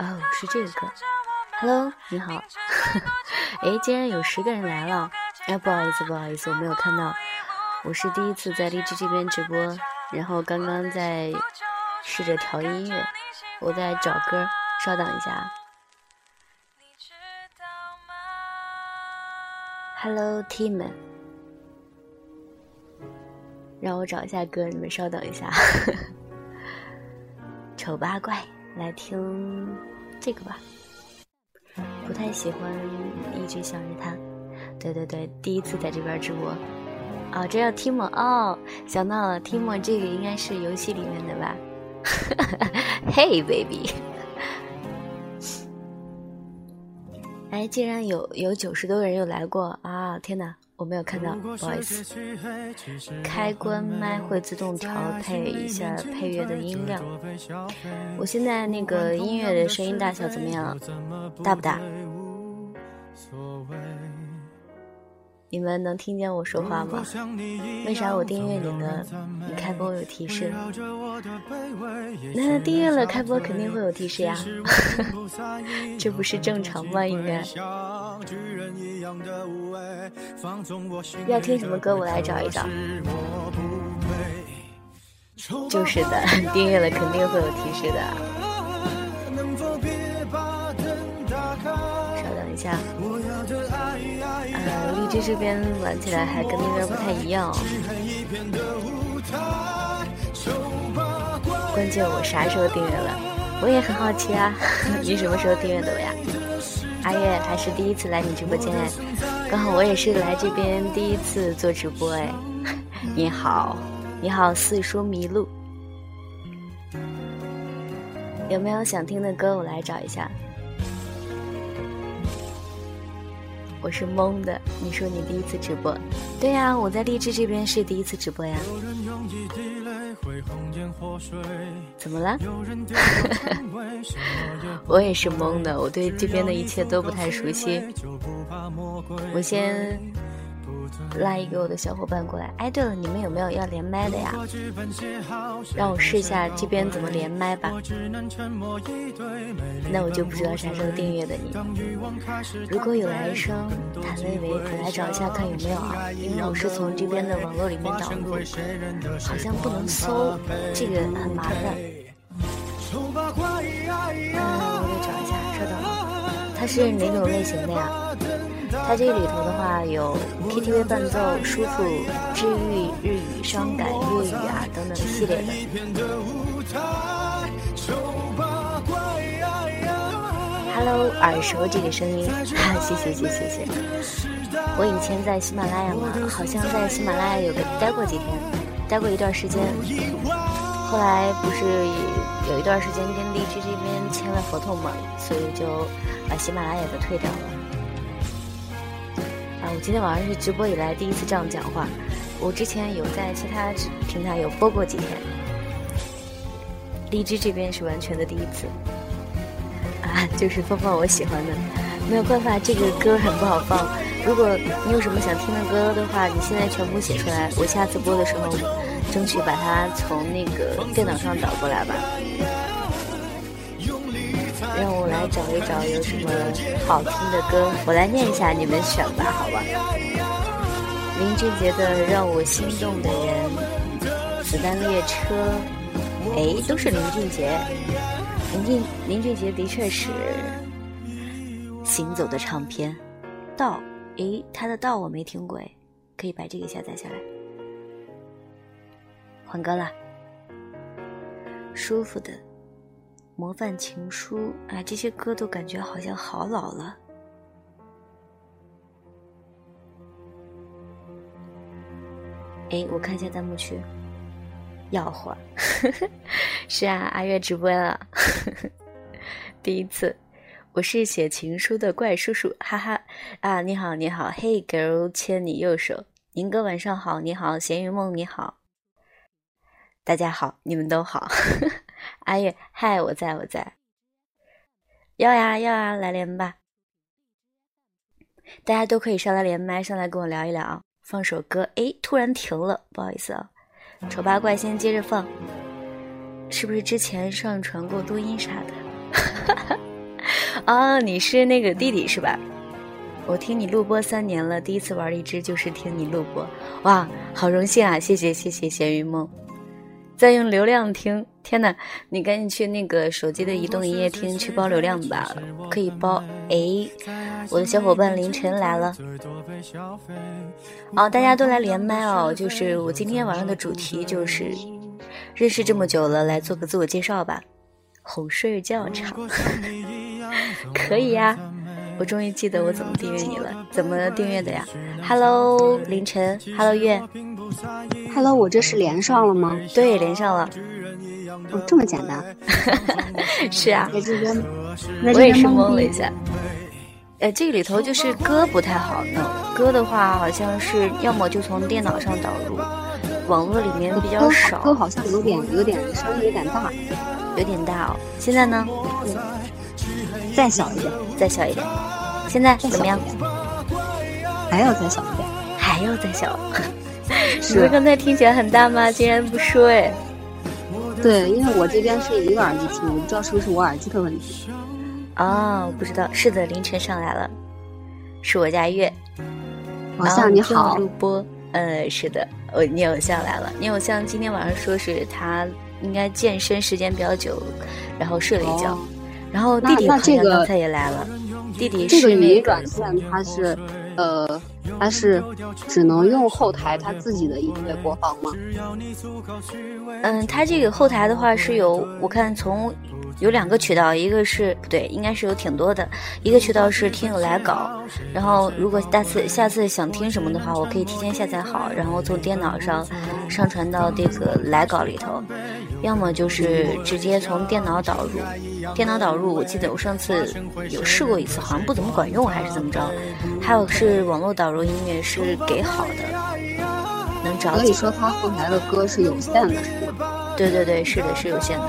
哦，是这个。Hello，你好。哎，竟然有十个人来了。哎，不好意思，不好意思，我没有看到。我是第一次在荔枝这边直播，然后刚刚在试着调音乐，我在找歌，稍等一下。，Hello，Team 们，让我找一下歌，你们稍等一下。丑八怪，来听这个吧。不太喜欢一直想着他。对对对，第一次在这边直播。哦，这叫 Timo 哦，想到了 Timo，这个应该是游戏里面的吧？Hey baby，哎，竟然有有九十多个人有来过啊！天哪！我没有看到，不好意思。开关麦会自动调配一下配乐的音量。我现在那个音乐的声音大小怎么样？大不大？你们能听见我说话吗？为啥我订阅你呢，你开播有提示？那订阅了开播肯定会有提示呀，这不是正常吗？应该。要听什么歌？我来找一找。就是的，订阅了肯定会有提示的。稍等一下。这边玩起来还跟那边不太一样。关键我啥时候订阅了？我也很好奇啊。你什么时候订阅的呀？阿月还是第一次来你直播间，刚好我也是来这边第一次做直播哎。你好，你好，四叔迷路，有没有想听的歌？我来找一下。我是懵的，你说你第一次直播？对呀，我在荔枝这边是第一次直播呀。怎么了？我也是懵的，我对这边的一切都不太熟悉。我先。拉一个我的小伙伴过来。哎，对了，你们有没有要连麦的呀？让我试一下这边怎么连麦吧。那我就不知道啥时候订阅的你。如果有来生，谭维维，我来找一下看有没有啊？因为我是从这边的网络里面导入，好像不能搜，这个很麻烦。嗯，我得找一下，稍等。它是哪种类型的呀？它这里头的话有 KTV 伴奏、舒服、治愈、日语、伤感、粤语啊等等系列的。Hello，耳熟这个声音，哈谢谢谢谢谢。我以前在喜马拉雅嘛，好像在喜马拉雅有个待过几天，待过一段时间。后来不是有一段时间跟荔枝这边签了合同嘛，所以就把喜马拉雅的退掉了。今天晚上是直播以来第一次这样讲话，我之前有在其他平台有播过几天，荔枝这边是完全的第一次，啊，就是放放我喜欢的，没有办法，这个歌很不好放。如果你有什么想听的歌的话，你现在全部写出来，我下次播的时候，争取把它从那个电脑上导过来吧。来找一找有什么好听的歌，我来念一下，你们选吧，好吧。林俊杰的《让我心动的人》，子弹列车，哎，都是林俊杰。林俊林俊杰的确是行走的唱片。道，诶，他的道我没听过，可以把这个下载下来。换歌了，舒服的。模范情书啊，这些歌都感觉好像好老了。哎，我看一下弹幕区，要会儿。是啊，阿月直播了，第一次。我是写情书的怪叔叔，哈哈啊！你好，你好，Hey girl，牵你右手。宁哥晚上好，你好，咸鱼梦你好，大家好，你们都好。阿月，嗨，我在，我在。要呀，要呀，来连吧！大家都可以上来连麦，上来跟我聊一聊。放首歌，哎，突然停了，不好意思啊。丑八怪先接着放，是不是之前上传过录音啥的？啊，你是那个弟弟是吧？我听你录播三年了，第一次玩荔枝就是听你录播，哇，好荣幸啊！谢谢谢谢咸鱼梦，在用流量听，天哪！你赶紧去那个手机的移动营业厅去包流量吧，可以包。哎，我的小伙伴凌晨来了，哦，大家都来连麦哦，就是我今天晚上的主题就是认识这么久了，来做个自我介绍吧，哄睡觉场，可以呀。我终于记得我怎么订阅你了，怎么订阅的呀？Hello，凌晨，Hello 月，Hello，我这是连上了吗？对，连上了。哦，这么简单？是啊。在这边，我也是懵了一下。呃，这个里头就是歌不太好弄，歌的话好像是要么就从电脑上导入，网络里面比较少。歌好像有点有点声音有点大，有点大哦。现在呢？再小一点，再小一点。现在怎么样？还要再小一点，还要再小。你们刚才听起来很大吗？竟然不说哎。对，因为我这边是一个耳机听，我不知道是不是我耳机的问题。哦，不知道。是的，凌晨上来了，是我家月。偶像你好。录播，呃，是的，我你偶像来了。你偶像今天晚上说是他应该健身时间比较久，然后睡了一觉。然后弟弟好像刚才也来了。弟弟这个语音软件它是，呃，它是只能用后台它自己的音乐播放吗？嗯，它这个后台的话是有，我看从。有两个渠道，一个是不对，应该是有挺多的。一个渠道是听友来稿，然后如果下次下次想听什么的话，我可以提前下载好，然后从电脑上上传到这个来稿里头。要么就是直接从电脑导入，电脑导入，我记得我上次有试过一次，好像不怎么管用，还是怎么着。还有是网络导入音乐是给好的，能找。所以说它后台的歌是有限的，是吗？对对对，是的，是有限的。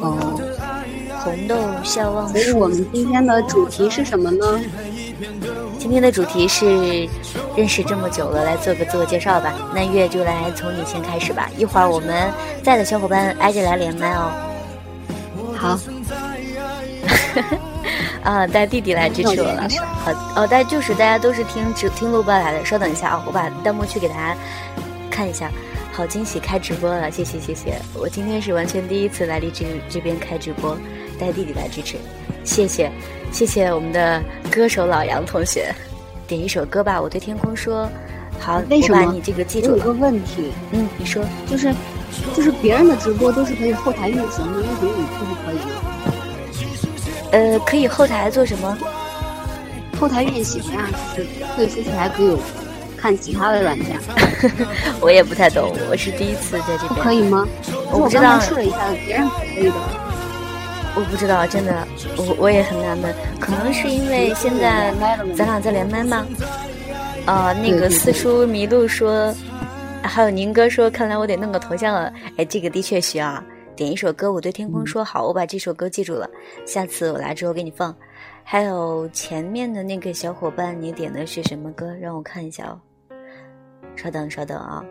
哦，红豆笑忘书。所以我们今天的主题是什么呢？今天的主题是认识这么久了，来做个自我介绍吧。那月就来从你先开始吧。一会儿我们在的小伙伴挨着来连麦哦。好。啊，带弟弟来支持我了。好，哦，大家就是大家都是听直听录播来的。稍等一下啊，我把弹幕去给大家看一下。好惊喜，开直播了，谢谢谢谢！我今天是完全第一次来荔枝这边开直播，带弟弟来支持，谢谢谢谢我们的歌手老杨同学，点一首歌吧，我对天空说，好，为什么你这个记住了。有个问题，嗯，你说，就是就是别人的直播都是可以后台运行的，为什么你不可以？呃，可以后台做什么？后台运行呀，就是可以出去还可以。看其他的软件，我也不太懂，我是第一次在这边。可以吗？我不知道。试了一下，别人可以的。我不知道，真的，我我也很纳闷，可能是因为现在咱俩在连麦吗？啊，那个四叔麋鹿说，还有宁哥说，看来我得弄个头像了。哎，这个的确需要。点一首歌，我对天空说好，我把这首歌记住了，下次我来之后给你放。还有前面的那个小伙伴，你点的是什么歌？让我看一下哦。稍等，稍等啊！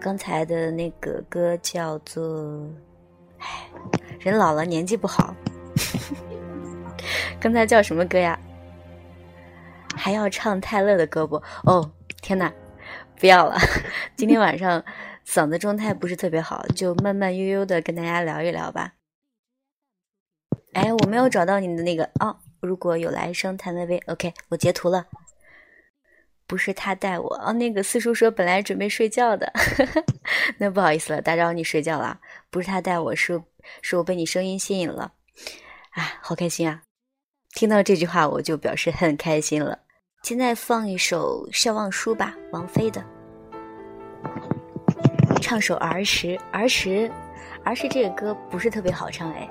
刚才的那个歌叫做……哎，人老了，年纪不好。刚才叫什么歌呀？还要唱泰勒的歌不？哦，天哪！不要了，今天晚上嗓子状态不是特别好，就慢慢悠悠的跟大家聊一聊吧。哎，我没有找到你的那个哦。如果有来生谭薇薇，OK，我截图了。不是他带我哦，那个四叔说本来准备睡觉的，那不好意思了，打扰你睡觉了。不是他带我，是是我被你声音吸引了，啊，好开心啊！听到这句话我就表示很开心了。现在放一首《笑忘书》吧，王菲的。唱首儿时，儿时，儿时这个歌不是特别好唱哎，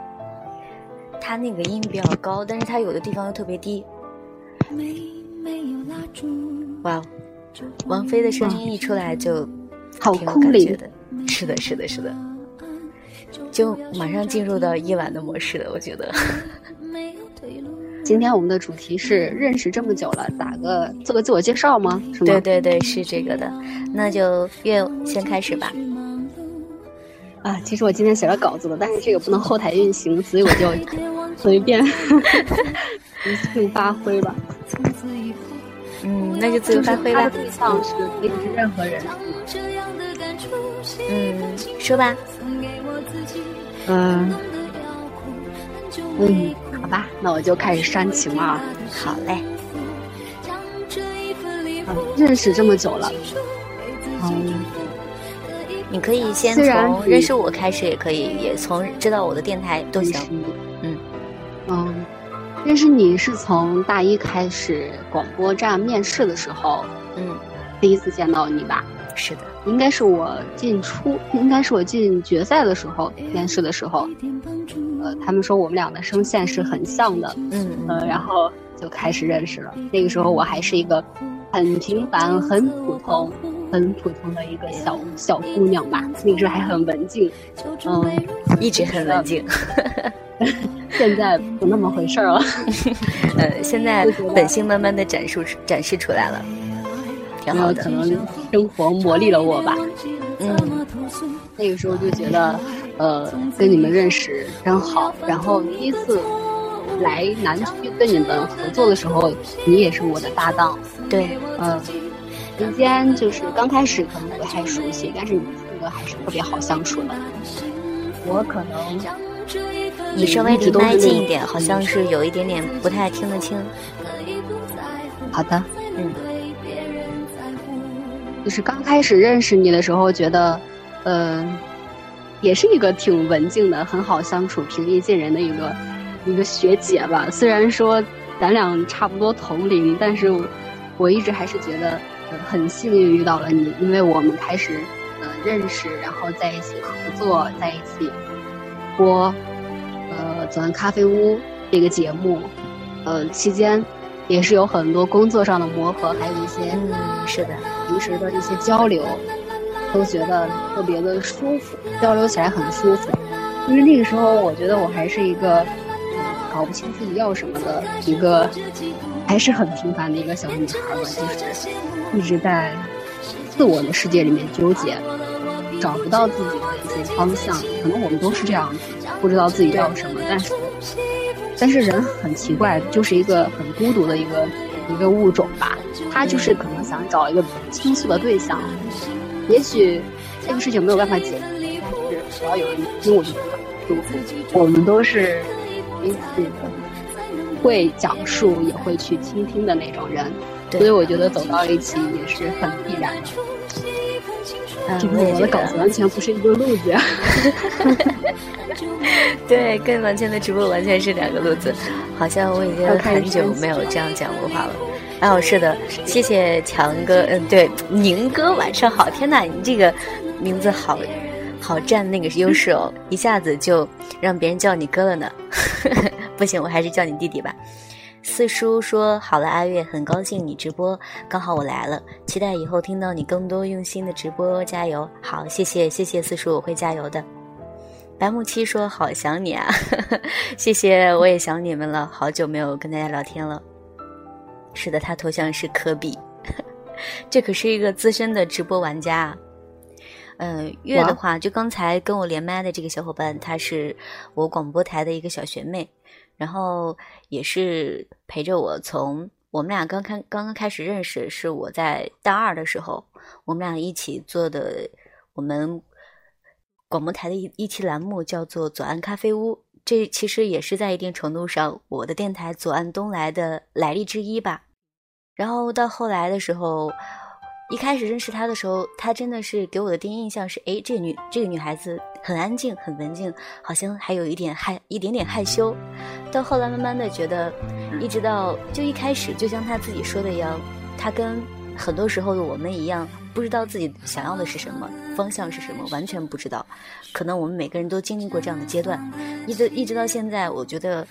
它那个音比较高，但是它有的地方又特别低。哇，王菲的声音一出来就好挺有感觉的，是的，是的，是的，就马上进入到夜晚的模式了。我觉得，今天我们的主题是认识这么久了，打个做个自我介绍吗？是吗？对对对，是这个的。那就月先开始吧。啊，其实我今天写了稿子了，但是这个不能后台运行，所以我就随便，即兴发挥吧。嗯，那就自由发挥吧。对象是可以是任何人。嗯，说吧。嗯。嗯，好吧，那我就开始煽情了。好嘞。认识这么久了，嗯，你可以先从认识我开始，也可以，也从知道我的电台都行。嗯嗯，认识你是从大一开始广播站面试的时候，嗯，第一次见到你吧？是的，应该是我进初，应该是我进决赛的时候面试的时候，呃，他们说我们俩的声线是很像的，嗯呃，然后就开始认识了。那个时候我还是一个。很平凡、很普通、很普通的一个小小姑娘吧，那个时候还很文静，嗯，一直很文静。现在不那么回事了，呃，现在 本性慢慢的展示展示出来了，挺好的。可能生活磨砺了我吧，嗯，那个时候就觉得，呃，跟你们认识真好，然后第一次。来南区跟你们合作的时候，你也是我的搭档。对，嗯，时间就是刚开始可能不太熟悉，但是你性格还是特别好相处的。我可能你稍微离麦近一点，好像是有一点点不太听得清。好的，嗯，就是刚开始认识你的时候，觉得，呃，也是一个挺文静的、很好相处、平易近人的一个。一个学姐吧，虽然说咱俩差不多同龄，但是我一直还是觉得很幸运遇到了你，因为我们开始呃认识，然后在一起合作，在一起播呃《左岸咖啡屋》这个节目，呃期间也是有很多工作上的磨合，还有一些嗯是的平时的一些交流，都觉得特别的舒服，交流起来很舒服。因为那个时候，我觉得我还是一个。搞不清自己要什么的一个，还是很平凡的一个小女孩吧，就是一直在自我的世界里面纠结，找不到自己的一些方向。可能我们都是这样子，不知道自己要什么。但是，但是人很奇怪，就是一个很孤独的一个一个物种吧。他就是可能想找一个倾诉的对象，也许这个事情没有办法解决，但是只要有人听，我就觉得舒服。我们都是。彼此会讲述，也会去倾听的那种人，所以我觉得走到一起也是很必然的。这跟我的稿子完全不是一个路子呀！对，跟完全的直播完全是两个路子，好像我已经很久没有这样讲过话了。哦，是的，谢谢强哥，嗯，对，宁哥，晚上好！天呐，你这个名字好。好占那个优势哦，一下子就让别人叫你哥了呢。不行，我还是叫你弟弟吧。四叔说好了，阿月很高兴你直播，刚好我来了，期待以后听到你更多用心的直播，加油！好，谢谢谢谢四叔，我会加油的。白木七说好想你啊，谢谢，我也想你们了，好久没有跟大家聊天了。是的，他头像是科比，这可是一个资深的直播玩家啊。嗯，月的话，就刚才跟我连麦的这个小伙伴，她是我广播台的一个小学妹，然后也是陪着我从我们俩刚开刚刚开始认识，是我在大二的时候，我们俩一起做的我们广播台的一一期栏目叫做《左岸咖啡屋》，这其实也是在一定程度上我的电台左岸东来的来历之一吧。然后到后来的时候。一开始认识她的时候，她真的是给我的第一印象是，哎，这女这个女孩子很安静，很文静，好像还有一点害一点点害羞。到后来慢慢的觉得，一直到就一开始，就像他自己说的一样，他跟很多时候的我们一样，不知道自己想要的是什么，方向是什么，完全不知道。可能我们每个人都经历过这样的阶段，一直一直到现在，我觉得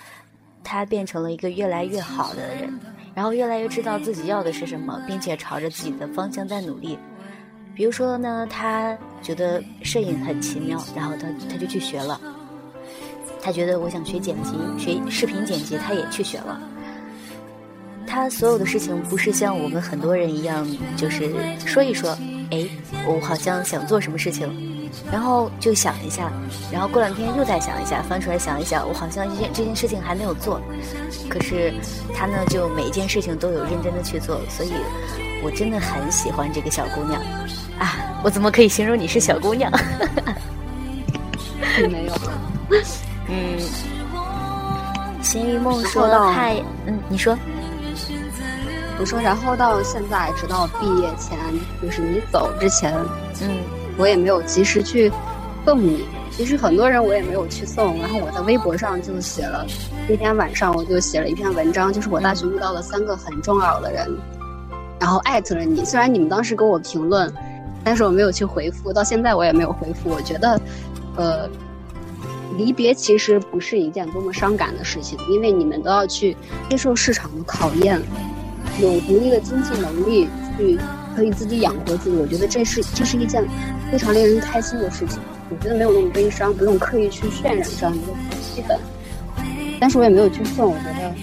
他变成了一个越来越好的人。然后越来越知道自己要的是什么，并且朝着自己的方向在努力。比如说呢，他觉得摄影很奇妙，然后他他就去学了。他觉得我想学剪辑，学视频剪辑，他也去学了。他所有的事情不是像我们很多人一样，就是说一说，哎，我好像想做什么事情，然后就想一下，然后过两天又再想一下，翻出来想一想，我好像这件这件事情还没有做，可是他呢就每一件事情都有认真的去做，所以我真的很喜欢这个小姑娘啊！我怎么可以形容你是小姑娘？没有，嗯，咸鱼梦说嗨，嗯，你说。我说，然后到现在，直到毕业前，就是你走之前，嗯，我也没有及时去送你。其实很多人我也没有去送。然后我在微博上就写了，那天晚上我就写了一篇文章，就是我大学遇到了三个很重要的人，然后艾特了你。虽然你们当时给我评论，但是我没有去回复，到现在我也没有回复。我觉得，呃，离别其实不是一件多么伤感的事情，因为你们都要去接受市场的考验。有独立的经济能力去可以自己养活自己，我觉得这是这是一件非常令人开心的事情。我觉得没有那么悲伤，不用刻意去渲染这样一个气氛。但是我也没有去送，我觉得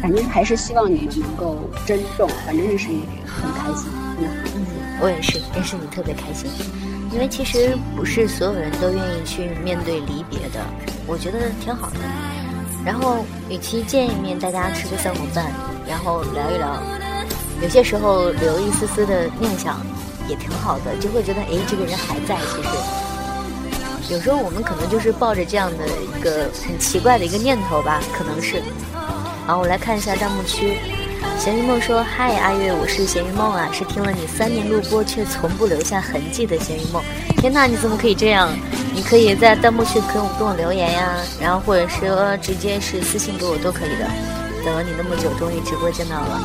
反正还是希望你们能够珍重。反正认识你很开心，嗯，我也是认识你特别开心，因为其实不是所有人都愿意去面对离别的，我觉得挺好的。然后，与其见一面，大家吃个三口饭。然后聊一聊，有些时候留一丝丝的念想，也挺好的，就会觉得哎，这个人还在。其实，有时候我们可能就是抱着这样的一个很奇怪的一个念头吧，可能是。好，我来看一下弹幕区，咸鱼梦说：“嗨，阿月，我是咸鱼梦啊，是听了你三年录播却从不留下痕迹的咸鱼梦。天呐，你怎么可以这样？你可以在弹幕区跟我跟我留言呀，然后或者说直接是私信给我都可以的。”等了你那么久，终于直播见到了，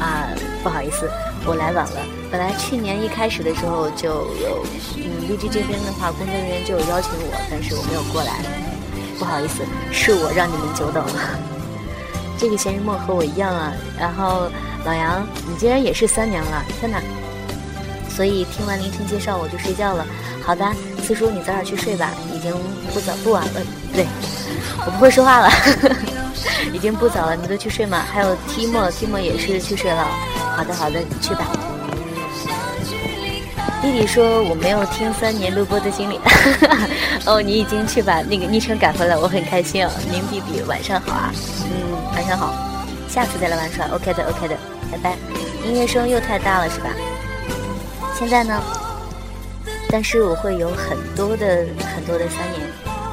啊，不好意思，我来晚了。本来去年一开始的时候就有，嗯，荔枝这边的话，工作人员就有邀请我，但是我没有过来，不好意思，是我让你们久等了。这个闲鱼梦和我一样啊，然后老杨，你竟然也是三年了，天哪！所以听完凌晨介绍我就睡觉了。好的，四叔你早点去睡吧，已经不早不晚了。对，我不会说话了。已经不早了，你都去睡嘛？还有 T 莫，T 莫也是去睡了。好的，好的，你去吧。弟弟说我没有听三年录播的经历。哦，你已经去把那个昵称改回来，我很开心哦。宁弟弟，晚上好啊。嗯，晚上好。下次再来玩耍。OK 的，OK 的，拜拜。音乐声又太大了，是吧？现在呢？但是我会有很多的很多的三年，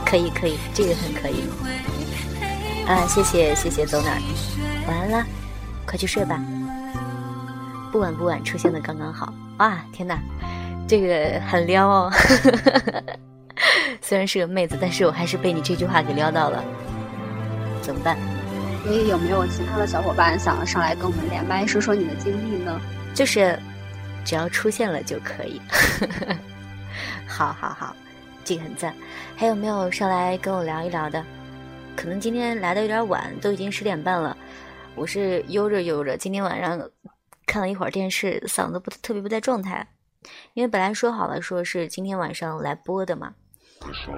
可以，可以，这个很可以。啊，谢谢谢谢，走哪儿？晚安了，快去睡吧。不晚不晚，出现的刚刚好。啊，天哪，这个很撩哦。虽然是个妹子，但是我还是被你这句话给撩到了。怎么办？所以有没有其他的小伙伴想要上来跟我们连麦说说你的经历呢？就是只要出现了就可以。好好好，这个很赞。还有没有上来跟我聊一聊的？可能今天来的有点晚，都已经十点半了。我是悠着悠着，今天晚上看了一会儿电视，嗓子不特别不在状态。因为本来说好了说是今天晚上来播的嘛，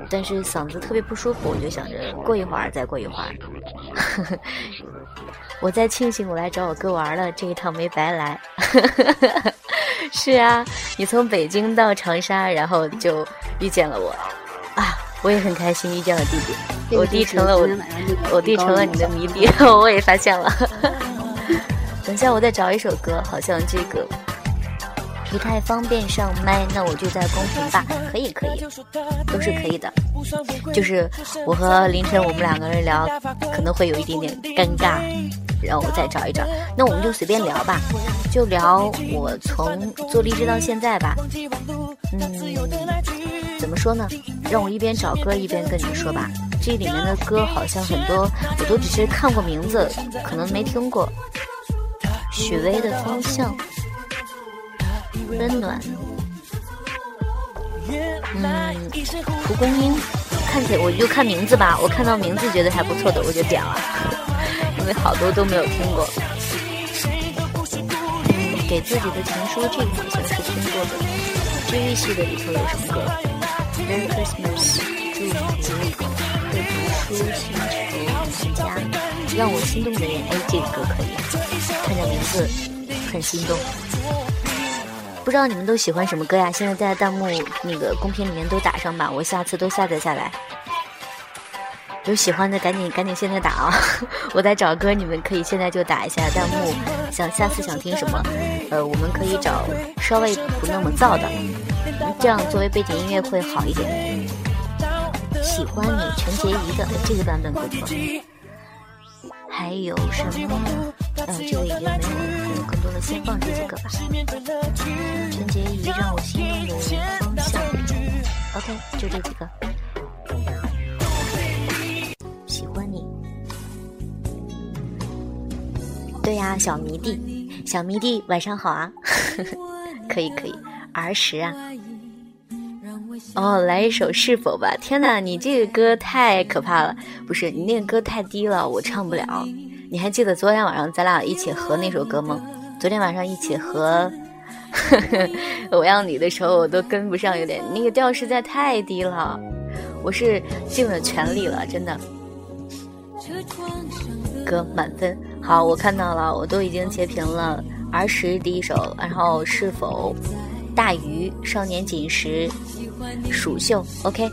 但是嗓子特别不舒服，我就想着过一会儿再过一会儿。我在庆幸我来找我哥玩了，这一趟没白来。是啊，你从北京到长沙，然后就遇见了我啊。我也很开心遇见了弟弟，我弟成了我，我弟成了你的迷弟，我也发现了。等下我再找一首歌，好像这个不太方便上麦，那我就在公屏吧。可以可以，都是可以的。就是我和凌晨我们两个人聊，可能会有一点点尴尬，然后我再找一找。那我们就随便聊吧，就聊我从做荔枝到现在吧。嗯。怎么说呢？让我一边找歌一边跟你说吧。这里面的歌好像很多，我都只是看过名字，可能没听过。许巍的方向，温暖。嗯，蒲公英，看起来我就看名字吧。我看到名字觉得还不错的，我就点了，因为好多都没有听过。嗯，给自己的情书，这个好像是听过的。治愈系的里头有什么歌？Merry Christmas，祝福会读书，星球一家，让我心动的人，哎，这个歌可以，看着名字很心动。不知道你们都喜欢什么歌呀？现在在弹幕那个公屏里面都打上吧，我下次都下载下来。有喜欢的赶紧赶紧现在打啊！我在找歌，你们可以现在就打一下弹幕。想下次想听什么？呃，我们可以找稍微不那么燥的，这样作为背景音乐会好一点。喜欢你陈洁仪的这个版本不错。还有什么？呃，这个已经没有了，还有更多的，先放这几个吧。陈洁仪让我心动的方向。OK，就这几个。喜欢你。对呀，小迷弟，小迷弟，晚上好啊！可以可以，儿时啊。哦，来一首是否吧？天哪，你这个歌太可怕了！不是你那个歌太低了，我唱不了。你还记得昨天晚上咱俩一起合那首歌吗？昨天晚上一起合 《我要你》的时候，我都跟不上，有点那个调实在太低了。我是尽了全力了，真的。歌满分，好，我看到了，我都已经截屏了。儿时第一首，然后是否？大鱼、少年锦时、蜀绣，OK，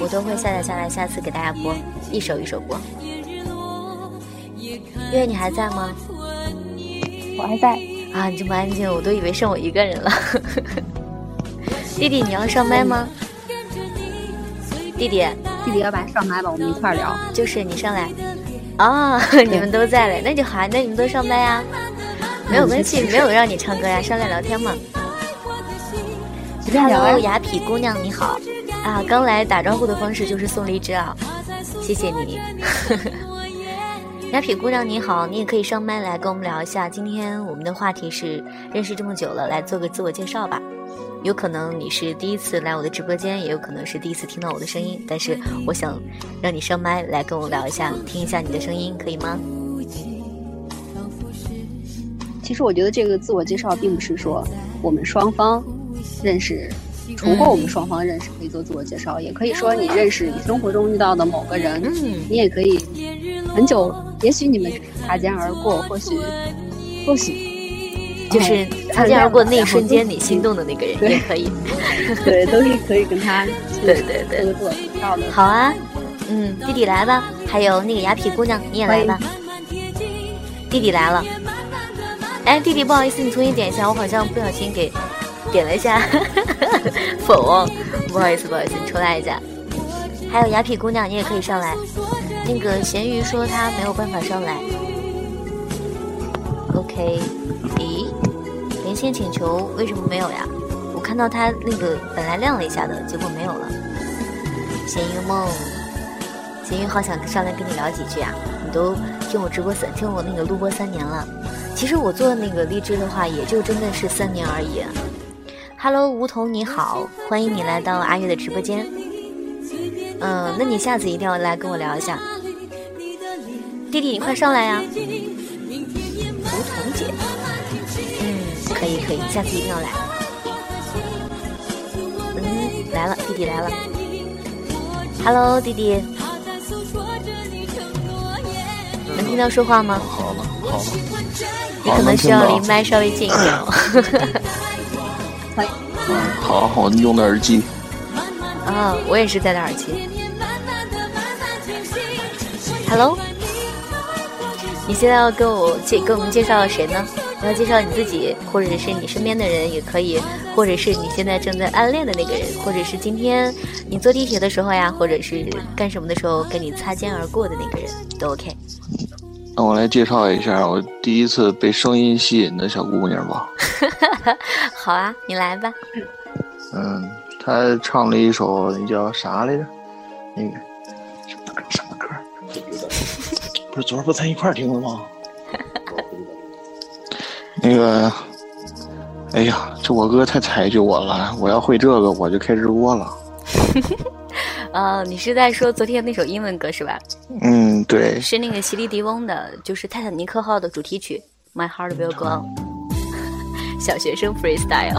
我都会下载下来，下次给大家播一首一首播。月，你还在吗？我还在啊！你这么安静，我都以为剩我一个人了。弟弟，你要上麦吗？弟弟，弟弟要不然上麦吧，我们一块聊。就是你上来。哦，你们都在嘞，那就好，那你们都上麦呀。没有关系，没有让你唱歌呀，上来聊天嘛。Hello，雅痞姑娘你好啊！刚来打招呼的方式就是送荔枝啊，谢谢你。雅痞姑娘你好，你也可以上麦来跟我们聊一下。今天我们的话题是认识这么久了，来做个自我介绍吧。有可能你是第一次来我的直播间，也有可能是第一次听到我的声音，但是我想让你上麦来跟我聊一下，听一下你的声音，可以吗？其实我觉得这个自我介绍并不是说我们双方认识，除过我们双方认识可以做自我介绍，也可以说你认识你生活中遇到的某个人，你也可以很久，也许你们擦肩而过，或许或许就是擦肩而过那一瞬间你心动的那个人也可以，对，都是可以跟他 对对对。好啊，嗯，弟弟来吧，还有那个雅痞姑娘你也来吧，弟弟来了。哎，弟弟，不好意思，你重新点一下，我好像不小心给点了一下 否，不好意思，不好意思，你重来一下。还有雅痞姑娘，你也可以上来。那个咸鱼说他没有办法上来。OK，咦，连线请求为什么没有呀？我看到他那个本来亮了一下的，结果没有了。咸鱼梦，咸鱼好想上来跟你聊几句啊！你都听我直播三，听我那个录播三年了。其实我做那个荔枝的话，也就真的是三年而已。Hello，梧桐你好，欢迎你来到阿月的直播间。嗯，那你下次一定要来跟我聊一下。弟弟，你快上来呀！梧桐姐，嗯，可以可以，下次一定要来。嗯，来了，弟弟来了。Hello，弟弟，能听到说话吗？好了，好了。你可能需要离麦稍微近一点。好，我用的耳机。啊，我也是戴的耳机。Hello，你现在要跟我介给我们介绍谁呢？要介绍你自己，或者是你身边的人也可以，或者是你现在正在暗恋的那个人，或者是今天你坐地铁的时候呀，或者是干什么的时候跟你擦肩而过的那个人，都 OK。那我来介绍一下我第一次被声音吸引的小姑娘吧。好啊，你来吧。嗯，她唱了一首那叫啥来着？那个什么歌？什么歌？不是昨儿不咱一块儿听的吗？那个，哎呀，这我哥太抬举我了。我要会这个，我就开直播了。呃，你是在说昨天那首英文歌是吧？嗯，对，是那个席利迪翁的，就是《泰坦尼克号》的主题曲《My Heart Will Go On 》。小学生 freestyle。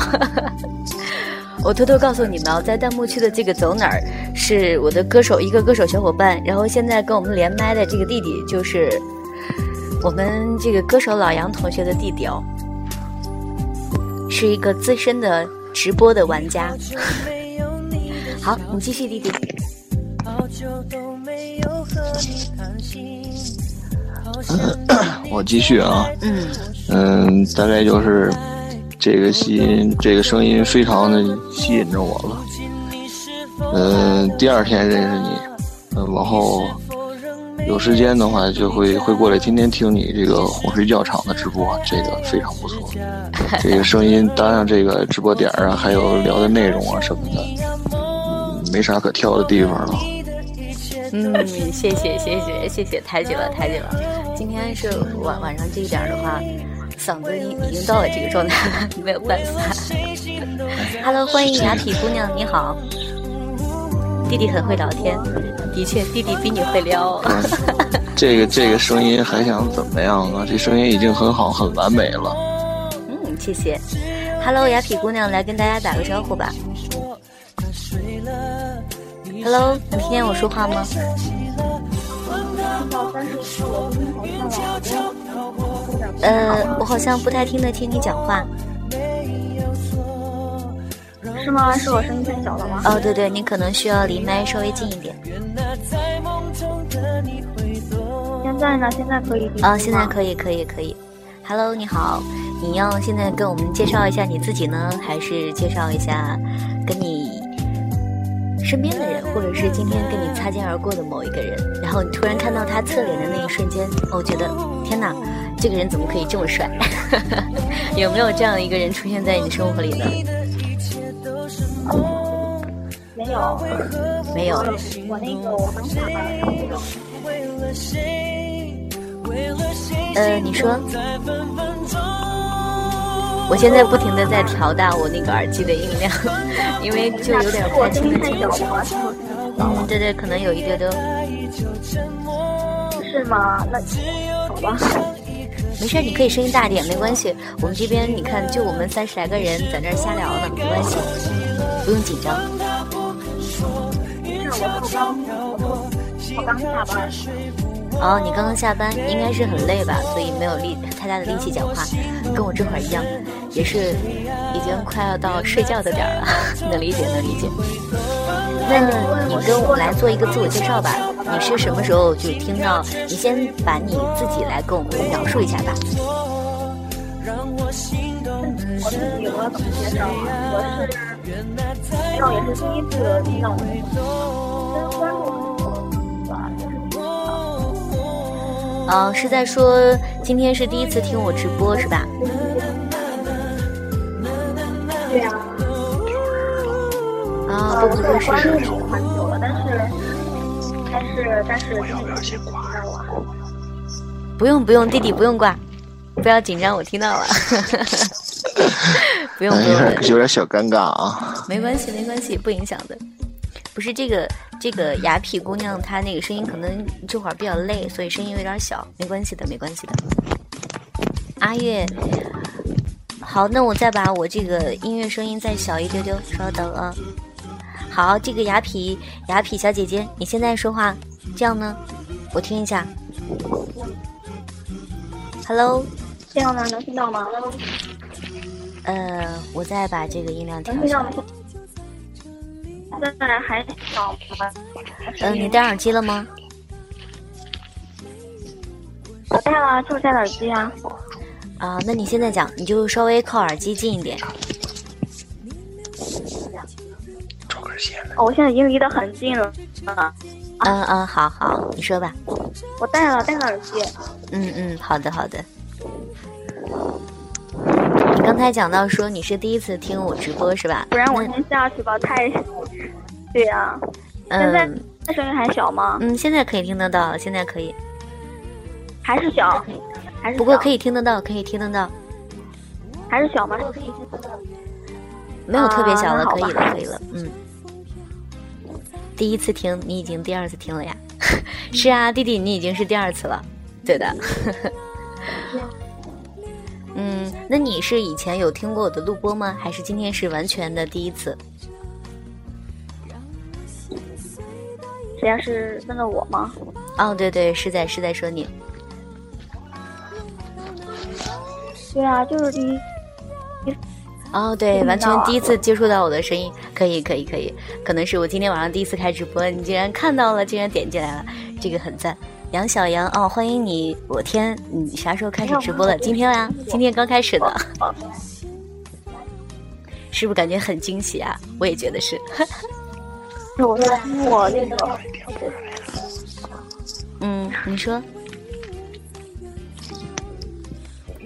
我偷偷告诉你们啊，在弹幕区的这个走哪儿是我的歌手一个歌手小伙伴，然后现在跟我们连麦的这个弟弟就是我们这个歌手老杨同学的弟弟哦。是一个资深的直播的玩家。好，你继续，弟弟。我继续啊。嗯。嗯，大概就是这个吸引，这个声音非常的吸引着我了。嗯，第二天认识你，嗯，往后有时间的话就会会过来天天听你这个哄睡觉场的直播，这个非常不错。这个声音搭上这个直播点啊，还有聊的内容啊什么的，嗯，没啥可挑的地方了。嗯，谢谢谢谢谢谢，抬举了抬举了。今天是晚晚上这一点的话，嗓子已已经到了这个状态了，没有办法。Hello，欢迎雅痞姑娘，你好。弟弟很会聊天，的确，弟弟比你会聊。这个这个声音还想怎么样啊？这声音已经很好，很完美了。嗯，谢谢。Hello，雅痞姑娘，来跟大家打个招呼吧。Hello，能听见我说话吗？呃，我好像不太听得清你讲话。是吗？是我声音太小了吗？哦，对对，你可能需要离麦稍微近一点。现在呢？现在可以啊，现在可以，可以，可以。Hello，你好，你要现在跟我们介绍一下你自己呢，还是介绍一下跟你身边的人，或者是今天跟你擦肩而过的某一个人，然后你突然看到他侧脸的那一瞬间，我觉得天哪，这个人怎么可以这么帅？有没有这样一个人出现在你的生活里呢？没有，没有。我那个我刚下班那种。呃，你说。我现在不停的在调大我那个耳机的音量，因为就有点不太听得清。嗯，对对，可能有一丢丢。是吗？那好吧。没事，你可以声音大点，没关系。我们这边你看，就我们三十来个人在那儿瞎聊呢，没关系，不用紧张。是我刚，我刚下班。哦，你刚刚下班，应该是很累吧，所以没有力太大的力气讲话，跟我这会儿一样，也是已经快要到睡觉的点儿了，能理解，能理解。那你跟我们来做一个自我介绍吧，你是什么时候就听到？你先把你自己来跟我们描述一下吧。我自己我要怎么介绍啊？我是，然后也是第一次听到我关注吧，哦，是在说今天是第一次听我直播是吧？对呀。啊，不不不是。很久了，但是，但是，但是，要不要先挂不用不用，弟弟不用挂，不要紧张，我听到了。不 用不用，有点小尴尬啊。没关系没关系，不影响的。不是这个这个雅痞姑娘，她那个声音可能这会儿比较累，所以声音有点小，没关系的没关系的。阿月，好，那我再把我这个音乐声音再小一丢丢，稍等啊。好，这个雅痞雅痞小姐姐，你现在说话这样呢？我听一下。Hello，这样呢？能听到吗？呃，我再把这个音量调小。现在还小吧？嗯，你戴耳机了吗？我戴了，就是戴耳机啊。啊，那你现在讲，你就稍微靠耳机近一点。哦，我现在已经离得很近了。嗯嗯，好好，你说吧。我戴了，戴了耳机。嗯嗯，好的好的。你刚才讲到说你是第一次听我直播是吧？不然我先下去吧，太……对呀。现在那声音还小吗？嗯，现在可以听得到，现在可以。还是小，还是不过可以听得到，可以听得到。还是小吗？可以听得到没有特别小了，可以了，可以了，嗯。第一次听，你已经第二次听了呀？是啊，弟弟，你已经是第二次了，对的。嗯，那你是以前有听过我的录播吗？还是今天是完全的第一次？谁呀？是问的我吗？哦，对对，是在是在说你。对啊，就是第一。哦，对，完全第一次接触到我的声音，可以，可以，可以，可能是我今天晚上第一次开直播，你竟然看到了，竟然点进来了，这个很赞。杨小杨，哦，欢迎你，我天，你啥时候开始直播的？今天呀，今天刚开始的，是不是感觉很惊喜啊？我也觉得是。我说我那个，嗯，你说。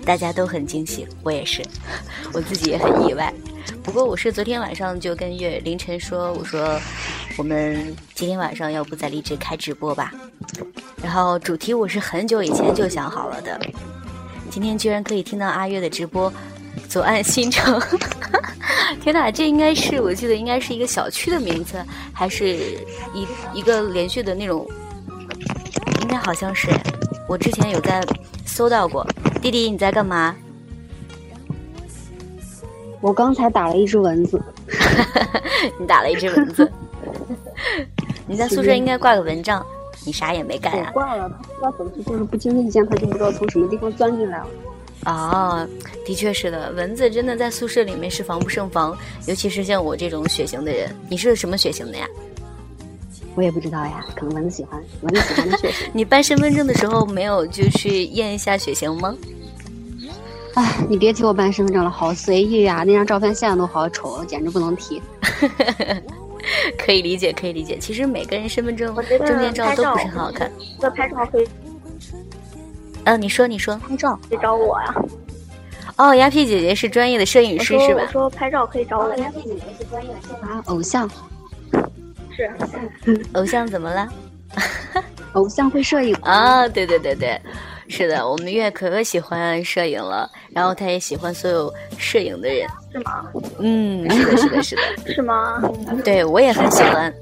大家都很惊喜，我也是，我自己也很意外。不过我是昨天晚上就跟月凌晨说，我说我们今天晚上要不在荔枝开直播吧？然后主题我是很久以前就想好了的。今天居然可以听到阿月的直播，左岸新城。天哪，这应该是我记得应该是一个小区的名字，还是一一个连续的那种？应该好像是，我之前有在搜到过。弟弟，你在干嘛？我刚才打了一只蚊子。你打了一只蚊子。你在宿舍应该挂个蚊帐，你啥也没干呀。挂了，他不知道怎么就是不经意间，他就不知道从什么地方钻进来了。哦，的确是的，蚊子真的在宿舍里面是防不胜防，尤其是像我这种血型的人。你是什么血型的呀？我也不知道呀，可能蚊子喜欢蚊子喜欢的血型。你办身份证的时候没有就去验一下血型吗？哎，你别提我办身份证了，好随意呀！那张照片现在都好丑，简直不能提。可以理解，可以理解。其实每个人身份证、证件照都不是很好看。要拍照可以。嗯，你说，你说，拍照可以找我呀。哦，鸭皮姐姐是专业的摄影师是吧？我说拍照可以找我。鸭皮姐姐是专业的啊，偶像。是。偶像怎么了？偶像会摄影啊？对对对对。是的，我们月可可喜欢摄影了，然后他也喜欢所有摄影的人，是吗？嗯，是的，是的，是的，是吗？对，我也很喜欢。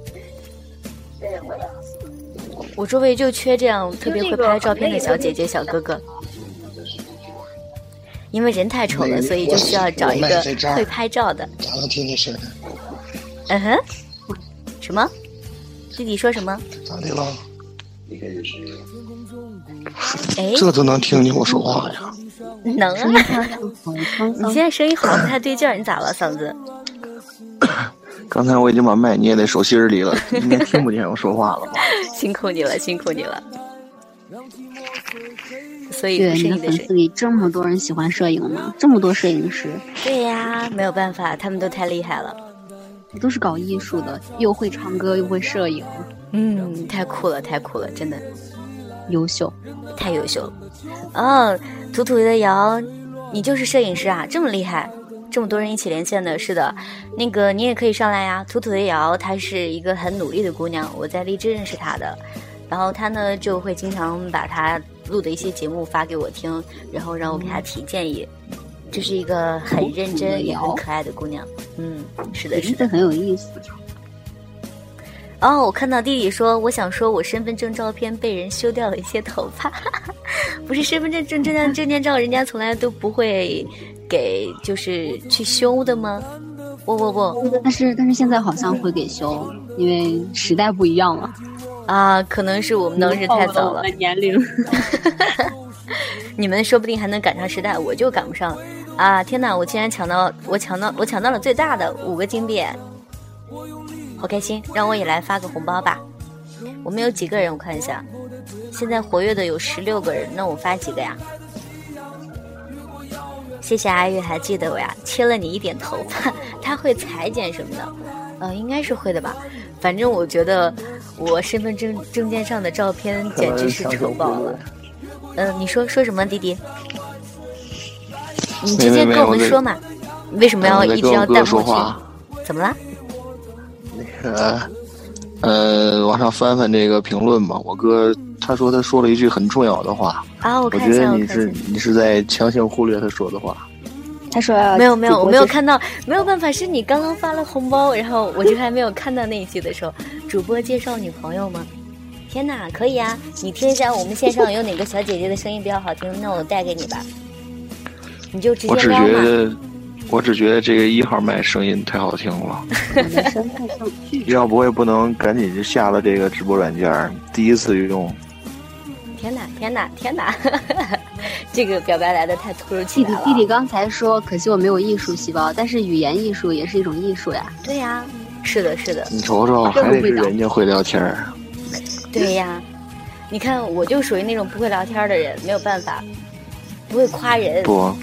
我周围就缺这样特别会拍照片的小姐姐、小哥哥，因为人太丑了，所以就需要找一个会拍照的。咋能听你声？嗯哼，什么？弟弟说什么？咋的了？这都能听见我说话呀？能啊！你现在声音好像不太对劲儿，你咋了，嗓子？刚才我已经把麦捏在手心里了，应该听不见我说话了吧？辛苦你了，辛苦你了。所以，对你的粉丝里这么多人喜欢摄影吗？这么多摄影师？对呀，没有办法，他们都太厉害了。都是搞艺术的，又会唱歌又会摄影。嗯，太酷了，太酷了，真的。优秀，太优秀了！哦，土土的瑶，你就是摄影师啊，这么厉害，这么多人一起连线的，是的，那个你也可以上来呀。土土的瑶，她是一个很努力的姑娘，我在荔枝认识她的，然后她呢就会经常把她录的一些节目发给我听，然后让我给她提建议，这是一个很认真也很可爱的姑娘。嗯，是的，是的，很有意思。哦，我看到弟弟说，我想说我身份证照片被人修掉了一些头发，不是身份证证证证件照，人家从来都不会给，就是去修的吗？不不不，但是但是现在好像会给修，因为时代不一样了。啊，可能是我们当时太早了。年龄，你们说不定还能赶上时代，我就赶不上。啊，天哪，我竟然抢到，我抢到，我抢到了最大的五个金币。好开心，让我也来发个红包吧。我们有几个人？我看一下，现在活跃的有十六个人。那我发几个呀？谢谢阿玉还记得我呀，切了你一点头发。他会裁剪什么的？呃，应该是会的吧。反正我觉得我身份证证件上的照片简直是丑爆了。嗯，你说说什么，弟弟？你直接跟我们说嘛。为什么要一直要弹幕去？怎么了？呃，呃，往上翻翻这个评论吧。我哥他说他说了一句很重要的话啊，我觉得你是你是在强行忽略他说的话。他说没有没有，我没有看到，没有办法，是你刚刚发了红包，然后我就还没有看到那一句的时候，主播介绍女朋友吗？天哪，可以啊！你听一下我们线上有哪个小姐姐的声音比较好听，那我带给你吧。你就直接撩嘛。我只觉得这个一号麦声音太好听了，要不我也不能赶紧就下了这个直播软件，第一次用。天哪，天哪，天哪！这个表白来的太突如其弟弟来了。弟弟刚才说，可惜我没有艺术细胞，但是语言艺术也是一种艺术呀。对呀、是的，是的，你瞅瞅，还得是人家会聊天儿。对呀。你看，我就属于那种不会聊天的人，没有办法，不会夸人。不，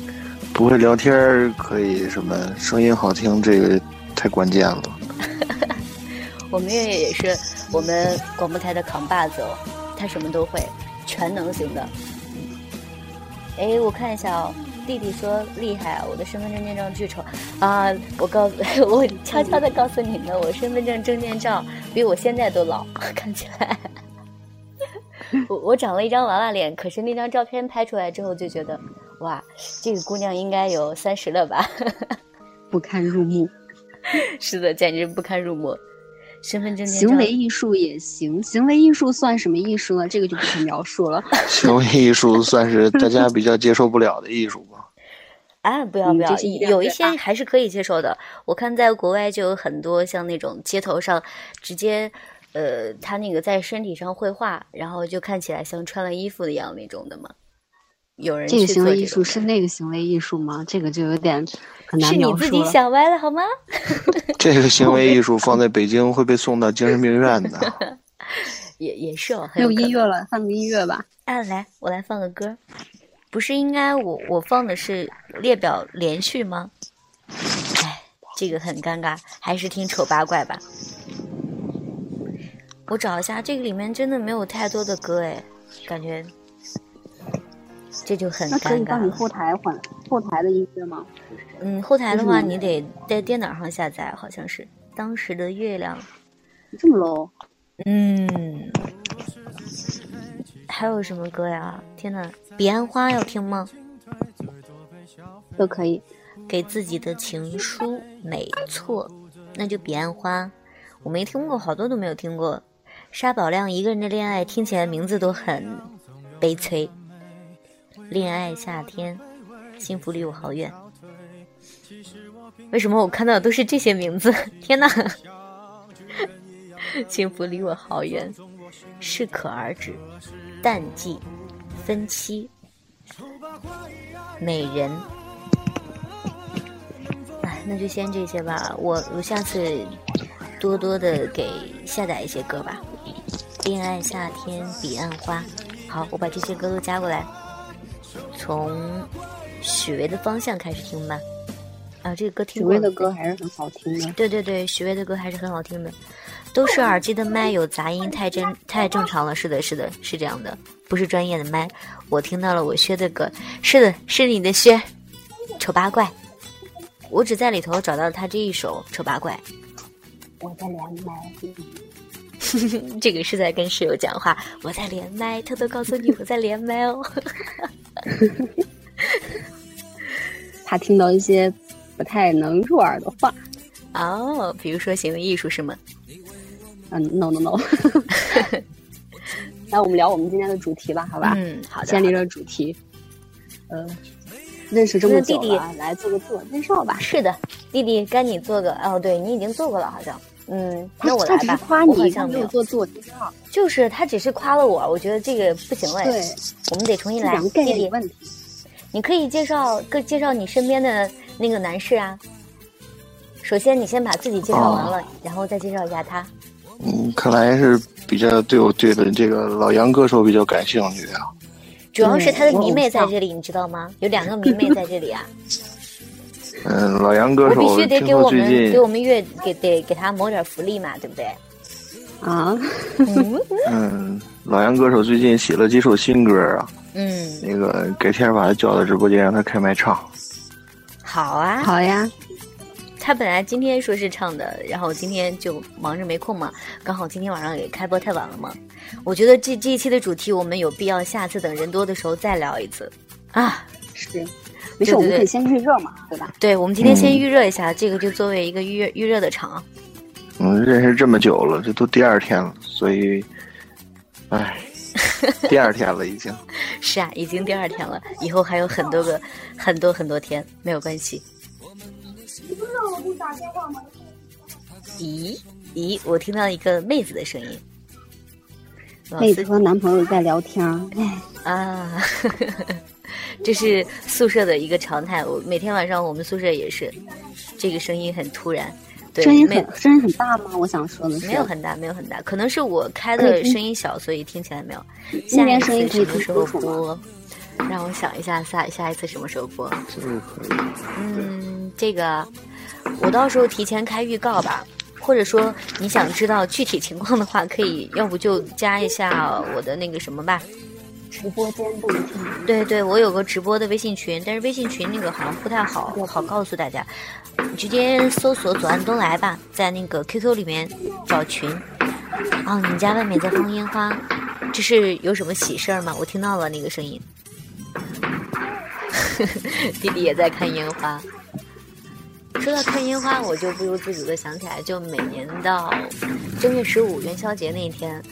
不会聊天可以什么？声音好听，这个太关键了。我们月月也是我们广播台的扛把子哦，他什么都会，全能型的。哎，我看一下哦，弟弟说厉害啊，我的身份证件照巨丑啊！我告诉，我悄悄的告诉你们，我身份证证件照比我现在都老，看起来。我我长了一张娃娃脸，可是那张照片拍出来之后就觉得，哇，这个姑娘应该有三十了吧？不堪入目。是的，简直不堪入目。身份证行为艺术也行，行为艺术算什么艺术呢？这个就不可描述了。行为艺术算是大家比较接受不了的艺术吧。啊，不要不要，有一些还是可以接受的。我看在国外就有很多像那种街头上直接，呃，他那个在身体上绘画，然后就看起来像穿了衣服的一样那种的嘛。有人这个行为艺术是那个行为艺术吗？这个就有点很难是你自己描述了。想歪了好吗？这个行为艺术放在北京会被送到精神病院的。也也是哦，很没有音乐了，放个音乐吧。啊，来，我来放个歌。不是应该我我放的是列表连续吗？哎，这个很尴尬，还是听丑八怪吧。我找一下，这个里面真的没有太多的歌哎，感觉这就很尴尬那可以。帮你后台换后台的音乐吗？嗯，后台的话，你得在电脑上下载，好像是当时的月亮。这么 low？嗯，还有什么歌呀？天呐，彼岸花要听吗？都可以。给自己的情书，没错，那就彼岸花。我没听过，好多都没有听过。沙宝亮一个人的恋爱，听起来名字都很悲催。恋爱夏天，幸福离我好远。为什么我看到的都是这些名字？天哪！幸福离我好远，适可而止，淡季，分期，美人。哎，那就先这些吧。我我下次多多的给下载一些歌吧。恋爱夏天，彼岸花。好，我把这些歌都加过来，从许巍的方向开始听吧。啊，这个歌听过许巍的歌还是很好听的。对对对，许巍的歌还是很好听的，都是耳机的麦有杂音，太真太正常了。是的，是的，是这样的，不是专业的麦。我听到了我薛的歌，是的，是你的薛，丑八怪。我只在里头找到了他这一首《丑八怪我的连麦。》，这个是在跟室友讲话。我在连麦，偷偷告诉你我在连麦哦。怕听到一些不太能入耳的话。哦，比如说行为艺术是吗？嗯，no no no。那我们聊我们今天的主题吧，好吧？嗯，好的。先离了主题。呃，认识这么久那弟弟了，来做个自我介绍吧。是的，弟弟，该你做个哦，对你已经做过了，好像。嗯，那我他只是来吧。我好夸你，他像没有。做自我介绍。就是他只是夸了我，我觉得这个不行了。对，我们得重新来。弟弟念，问题。你可以介绍个介绍你身边的那个男士啊。首先，你先把自己介绍完了，然后再介绍一下他。嗯，看来是比较对我对的这个老杨歌手比较感兴趣啊。主要是他的迷妹在这里，你知道吗？有两个迷 妹在这里啊！嗯，老杨歌我必手听须得给我说最近们给我们乐给得给他谋点福利嘛，对不对？啊，嗯嗯，老杨歌手最近写了几首新歌啊，嗯，那个改天把他叫到直播间让他开麦唱。好啊。好呀，他本来今天说是唱的，然后今天就忙着没空嘛，刚好今天晚上也开播太晚了嘛。我觉得这这一期的主题我们有必要下次等人多的时候再聊一次啊。是，没事，我们可以先预热嘛，对吧？对，我们今天先嗯预热一下，这个就作为一个预热预热的场。嗯，认识这么久了，这都第二天了，所以，唉，第二天了已经。是啊，已经第二天了，以后还有很多个很多很多天，没有关系。咦咦，我听到一个妹子的声音。妹子和男朋友在聊天儿，哎，啊，这是宿舍的一个常态。我每天晚上我们宿舍也是，这个声音很突然。对，声音没很声音很大吗？我想说的是，没有很大，没有很大，可能是我开的声音小，所以听起来没有。那下一边声音可以次什么时候？播？让我想一下，下下一次什么时候播？这个可以。嗯，这个我到时候提前开预告吧，或者说你想知道具体情况的话，可以要不就加一下我的那个什么吧。直播间动听。对对，我有个直播的微信群，但是微信群那个好像不太好好告诉大家，你直接搜索“左岸东来”吧，在那个 QQ 里面找群。哦，你们家外面在放烟花，这是有什么喜事儿吗？我听到了那个声音。弟弟也在看烟花。说到看烟花，我就不由自主的想起来，就每年到正月十五元宵节那一天，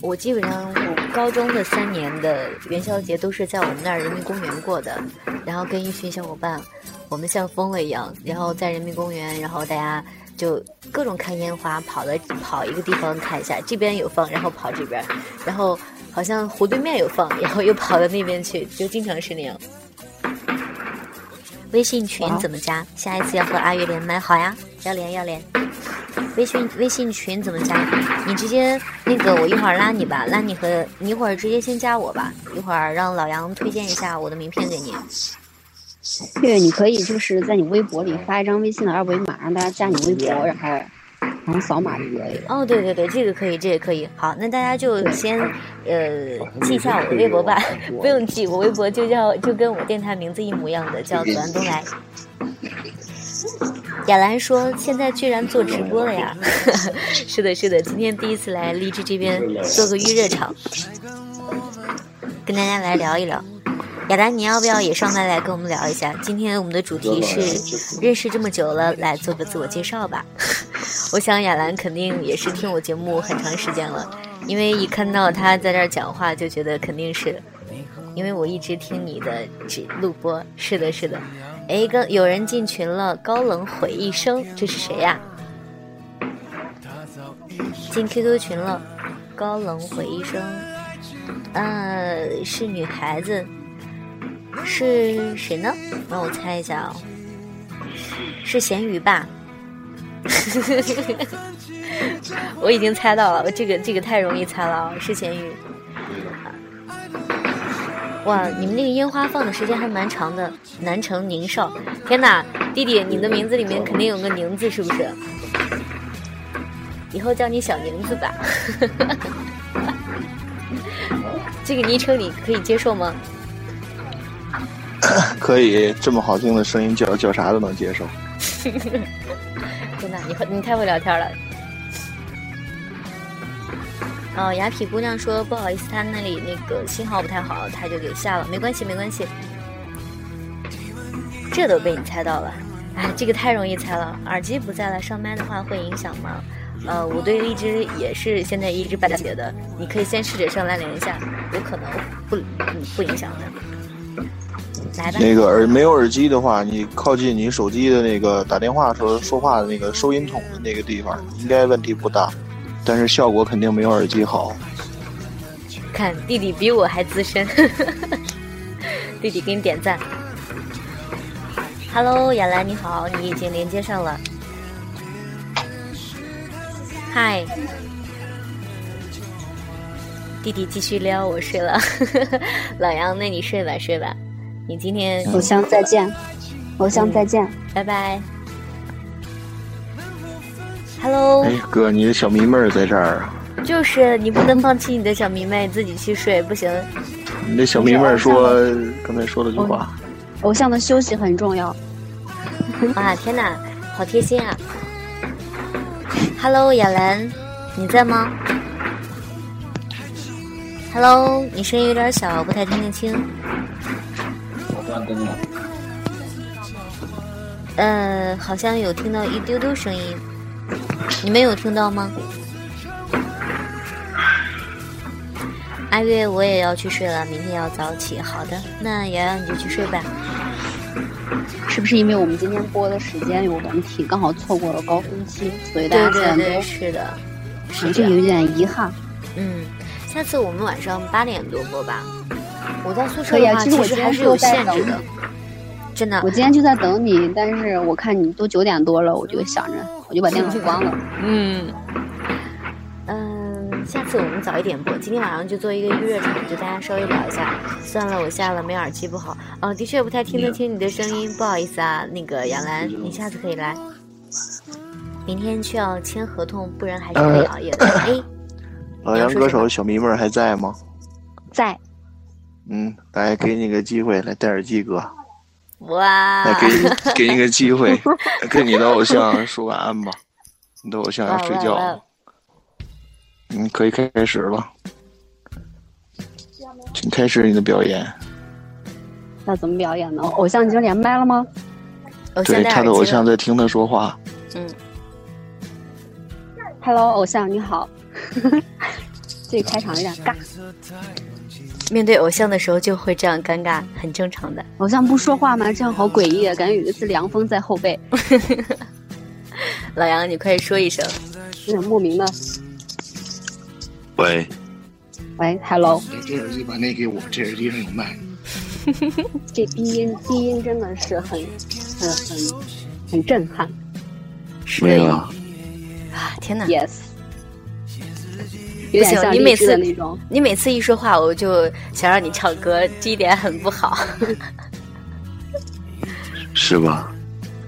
我基本上我高中的三年的元宵节都是在我们那儿人民公园过的，然后跟一群小伙伴，我们像疯了一样，然后在人民公园，然后大家就各种看烟花，跑了跑一个地方看一下，这边有放，然后跑这边，然后好像湖对面有放，然后又跑到那边去，就经常是那样。微信群怎么加？下一次要和阿月连麦，好呀，要连要连。微信微信群怎么加？你直接那个，我一会儿拉你吧，拉你和你一会儿直接先加我吧，一会儿让老杨推荐一下我的名片给你。对，你可以就是在你微博里发一张微信的二维码，让大家加你微博，然后然后扫码就可以了。哦，对对对，这个可以，这个可以。好，那大家就先呃记一下我的微博吧，不用记，我微博就叫就跟我电台名字一模一样的，叫左岸东来。亚兰说：“现在居然做直播了呀！”是的，是的，今天第一次来荔枝这边做个预热场，跟大家来聊一聊。雅兰，你要不要也上麦来跟我们聊一下？今天我们的主题是认识这么久了，来做个自我介绍吧。我想雅兰肯定也是听我节目很长时间了，因为一看到他在这儿讲话，就觉得肯定是，因为我一直听你的直录播。是的，是的。哎，刚有人进群了，高冷毁一生，这是谁呀？进 QQ 群了，高冷毁一生，呃，是女孩子，是谁呢？让我猜一下哦，是咸鱼吧？我已经猜到了，这个这个太容易猜了啊，是咸鱼。哇，你们那个烟花放的时间还蛮长的。南城宁少，天哪，弟弟，你的名字里面肯定有个宁字，是不是？以后叫你小宁子吧。这个昵称你可以接受吗？可以，这么好听的声音叫叫啥都能接受。天哪，你会你太会聊天了。哦，雅痞姑娘说不好意思，她那里那个信号不太好，她就给下了，没关系没关系。这都被你猜到了，哎，这个太容易猜了。耳机不在了，上麦的话会影响吗？呃，我对荔枝也是现在一直不了解的，你可以先试着上来连一下，有可能不不影响的。来吧。那个耳没有耳机的话，你靠近你手机的那个打电话时候说话的那个收音筒的那个地方，应该问题不大，但是效果肯定没有耳机好。看弟弟比我还资深，弟弟给你点赞。Hello，亚兰你好，你已经连接上了。嗨，弟弟继续撩，我睡了。老杨，那你睡吧睡吧，你今天偶像再见，偶像再见，拜拜。Hello，哎，哥，你的小迷妹儿在这儿啊？就是你不能放弃你的小迷妹，自己去睡不行。你的小迷妹儿说刚才说了句话。偶像的休息很重要。哇，天哪，好贴心啊！Hello，亚兰，你在吗？Hello，你声音有点小，不太听得清。我关灯了。呃，好像有听到一丢丢声音，你们有听到吗？阿月，我也要去睡了，明天要早起。好的，那瑶瑶你就去睡吧。是不是因为我们今天播的时间有问题，刚好错过了高峰期，所以大家现在对对，都是的，是这有。点遗憾。嗯，下次我们晚上八点多播吧。我在宿舍可以啊，的话，其实我还是有限制的，，真的我。今天就在等你，但是我看你都九点多了，我就想着我就把电脑关了。嗯，嗯，下次我们早一点播，今天晚上就做一个预热场，就大家稍微聊一下。算了，我下了没耳机不好，哦，的确不太听得清你的声音，不好意思啊。那个杨澜，你下次可以来。明天需要签合同，不然还是可以熬夜的。哎，老杨歌手小迷妹还在吗？在，嗯，来给你个机会，来戴耳机哥，哇，来给你 给你个机会，跟你的偶像说晚安吧。你的偶像要睡觉了，嗯，可以开始了，请开始你的表演。那怎么表演呢？偶像已经连麦了吗？对，他的偶像。在听他说话。嗯，Hello，偶像你好。这个开场有点尬，面对偶像的时候就会这样尴尬，很正常的。偶像不说话吗？这样好诡异啊！感觉有一丝凉风在后背，老杨，你快说一声。有点莫名的。喂，喂，Hello，这耳机把那给我，这耳机上有麦。这低音低音真的是很很很很震撼。没有啊，啊！天哪，Yes，有点像你每次那种。你每次一说话，我就想让你唱歌，这一点很不好。是吧？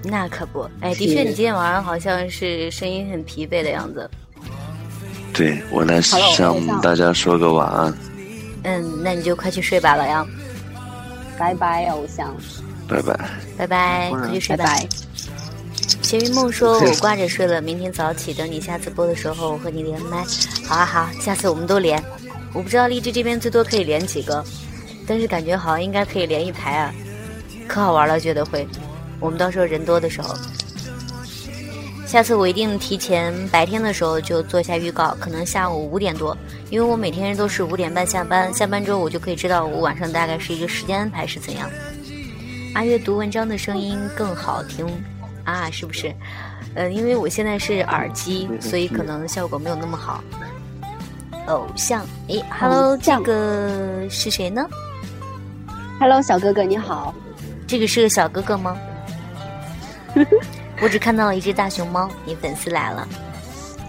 那可不，哎，的确，你今天晚上好像是声音很疲惫的样子。对我来向大家说个晚安，嗯，那你就快去睡吧，老杨，拜拜，偶像，拜拜。拜拜，快去睡吧。拜拜。咸鱼梦说：“我挂着睡了，明天早起，等你下次播的时候，我和你连麦。好啊，好，下次我们都连。我不知道荔枝这边最多可以连几个，但是感觉好像应该可以连一排啊，可好玩了，觉得会。我们到时候人多的时候，下次我一定提前白天的时候就做一下预告，可能下午五点多，因为我每天都是五点半下班，下班之后我就可以知道我晚上大概是一个时间安排是怎样。阿月读文章的声音更好听啊，是不是？呃，因为我现在是耳机，所以可能效果没有那么好。偶像，诶 h e l l o 这个是谁呢？Hello，小哥哥你好。这个是个小哥哥吗？我只看到了一只大熊猫，你粉丝来了。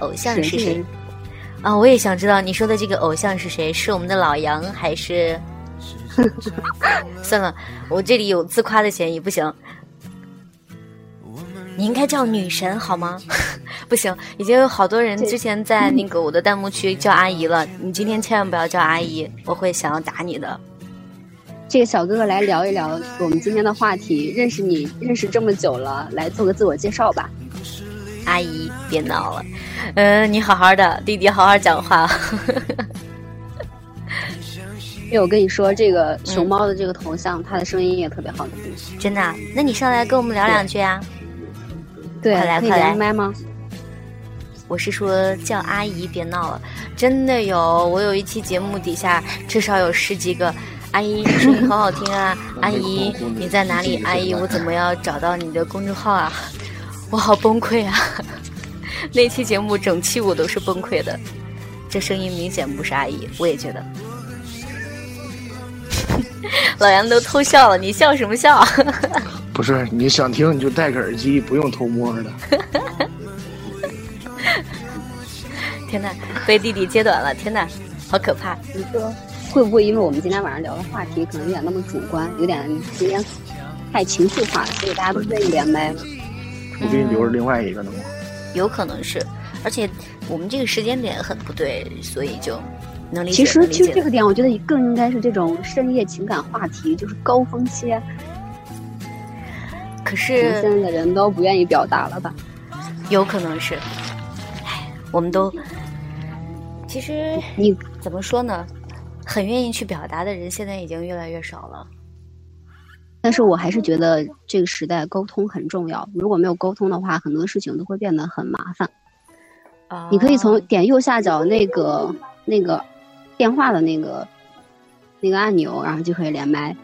偶像是谁？啊，我也想知道你说的这个偶像是谁？是我们的老杨还是？算了，我这里有自夸的嫌疑，不行。你应该叫女神好吗？不行，已经有好多人之前在那个我的弹幕区叫阿姨了。你今天千万不要叫阿姨，我会想要打你的。这个小哥哥来聊一聊我们今天的话题。认识你认识这么久了，来做个自我介绍吧。阿姨，别闹了，嗯、你好好的，弟弟好好讲话。因为我跟你说，这个熊猫的这个头像，它的声音也特别好听。真的啊、那你上来跟我们聊两句啊？对，快来快来麦吗？我是说叫阿姨，别闹了，真的有，我有一期节目底下至少有十几个。阿姨，你声音好好听啊！阿姨，你在哪里？阿姨，我怎么要找到你的公众号啊？我好崩溃啊！那期节目整期我都是崩溃的，这声音明显不是阿姨，我也觉得。老杨都偷笑了，你笑什么笑？不是，你想听你就戴个耳机，不用偷摸的。天呐，被弟弟揭短了！天呐，好可怕！你说会不会因为我们今天晚上聊的话题可能有点那么主观，有点有点太情绪化了，所以大家都不愿意连麦？我给你留着另外一个呢吗？有可能是，而且我们这个时间点很不对，所以就能理解。其实其实这个点，我觉得更应该是这种深夜情感话题，就是高峰期，啊可是现在的人都不愿意表达了吧？有可能是，唉，我们都其实你怎么说呢？很愿意去表达的人，现在已经越来越少了。但是我还是觉得这个时代沟通很重要。如果没有沟通的话，很多事情都会变得很麻烦。啊你可以从点右下角那个那个电话的那个那个按钮，然后就可以连麦。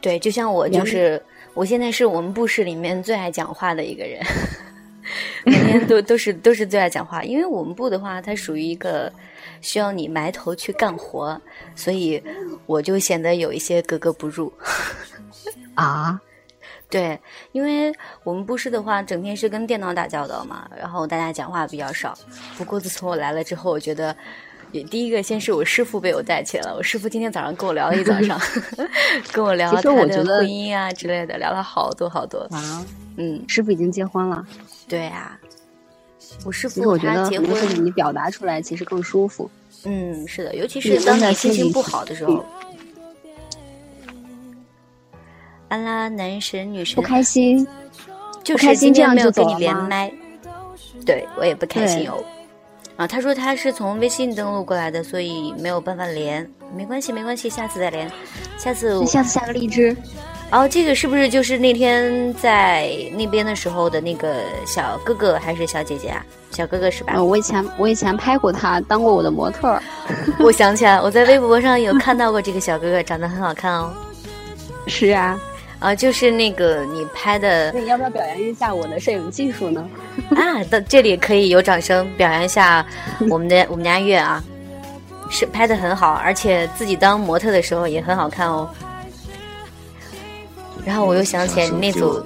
对，就像我就是，我现在是我们部室里面最爱讲话的一个人。每天都都是都是最爱讲话。因为我们部的话，它属于一个需要你埋头去干活，所以我就显得有一些格格不入。啊，对，因为我们部室的话，整天是跟电脑打交道嘛，然后大家讲话比较少。不过自从我来了之后，我觉得，也第一个先是我师傅被我带起来了。我师傅今天早上跟我聊了一早上，跟我聊了他的婚姻啊之类的，聊了好多好多。啊，嗯，师傅已经结婚了。对啊，我师傅我觉傅他结得很多事情婚，你表达出来其实更舒服。嗯，是的，尤其是当你心情不好的时候。安啦，男神女神不，开心，就开心今天没有这样就跟你连麦，对我也不开心对哦。啊，他说他是从微信登录过来的，所以没有办法连。没关系，没关系，下次再连。下次我下次下个荔枝。哦，这个是不是就是那天在那边的时候的那个小哥哥还是小姐姐啊？小哥哥是吧？呃，我以前我以前拍过他，当过我的模特。我想起来，我在微博上有看到过这个小哥哥，长得很好看哦。是啊，啊，就是那个你拍的那你要不要表扬一下我的摄影技术呢？啊，到这里可以有掌声表扬一下我们的我们家月啊，是拍的很好，而且自己当模特的时候也很好看哦。然后我又想起来你那组，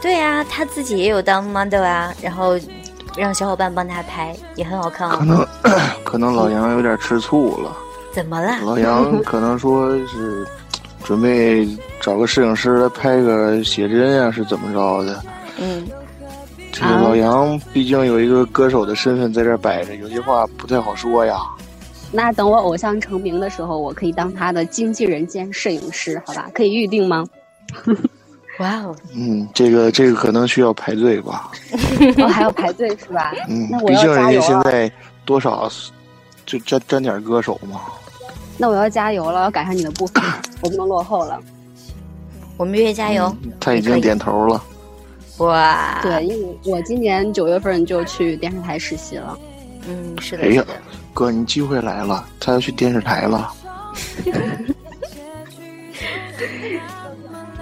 对呀、他自己也有当 model 啊，然后让小伙伴帮他拍，也很好看哦。可能可能老杨有点吃醋了。怎么了？老杨可能说是准备找个摄影师来拍个写真啊，是怎么着的？嗯，这个老杨毕竟有一个歌手的身份在这摆着，有些话不太好说呀。那等我偶像成名的时候，我可以当他的经纪人兼摄影师，好吧？可以预定吗？哇哦，嗯，这个这个可能需要排队吧。哦，还要排队是吧？嗯那，我毕竟人家现在多少就沾沾点歌手嘛。那我要加油了，要赶上你的步伐，我不能落后了。我们月月加油！嗯他已经点头了。哇，对，，因为我今年九月份就去电视台实习了。嗯，是的，哎呀。哥，你机会来了，他要去电视台了。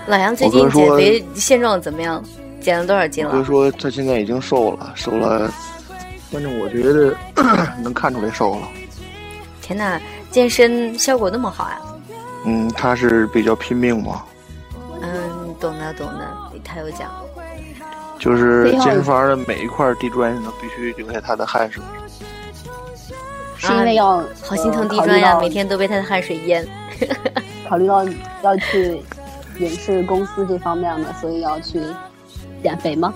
老杨最近减肥现状怎么样？减了多少斤了？哥说他现在已经瘦了，瘦了，反正我觉得 能看出来瘦了。天呐，健身效果那么好啊！嗯，他是比较拼命嘛，嗯，懂的懂的，他有讲。就是健身房的每一块地砖上都必须留下他的汗水。是因为要、啊好心疼呃地砖呀，每天都被他的汗水淹。考虑到要去影视公司这方面的，所以要去减肥吗？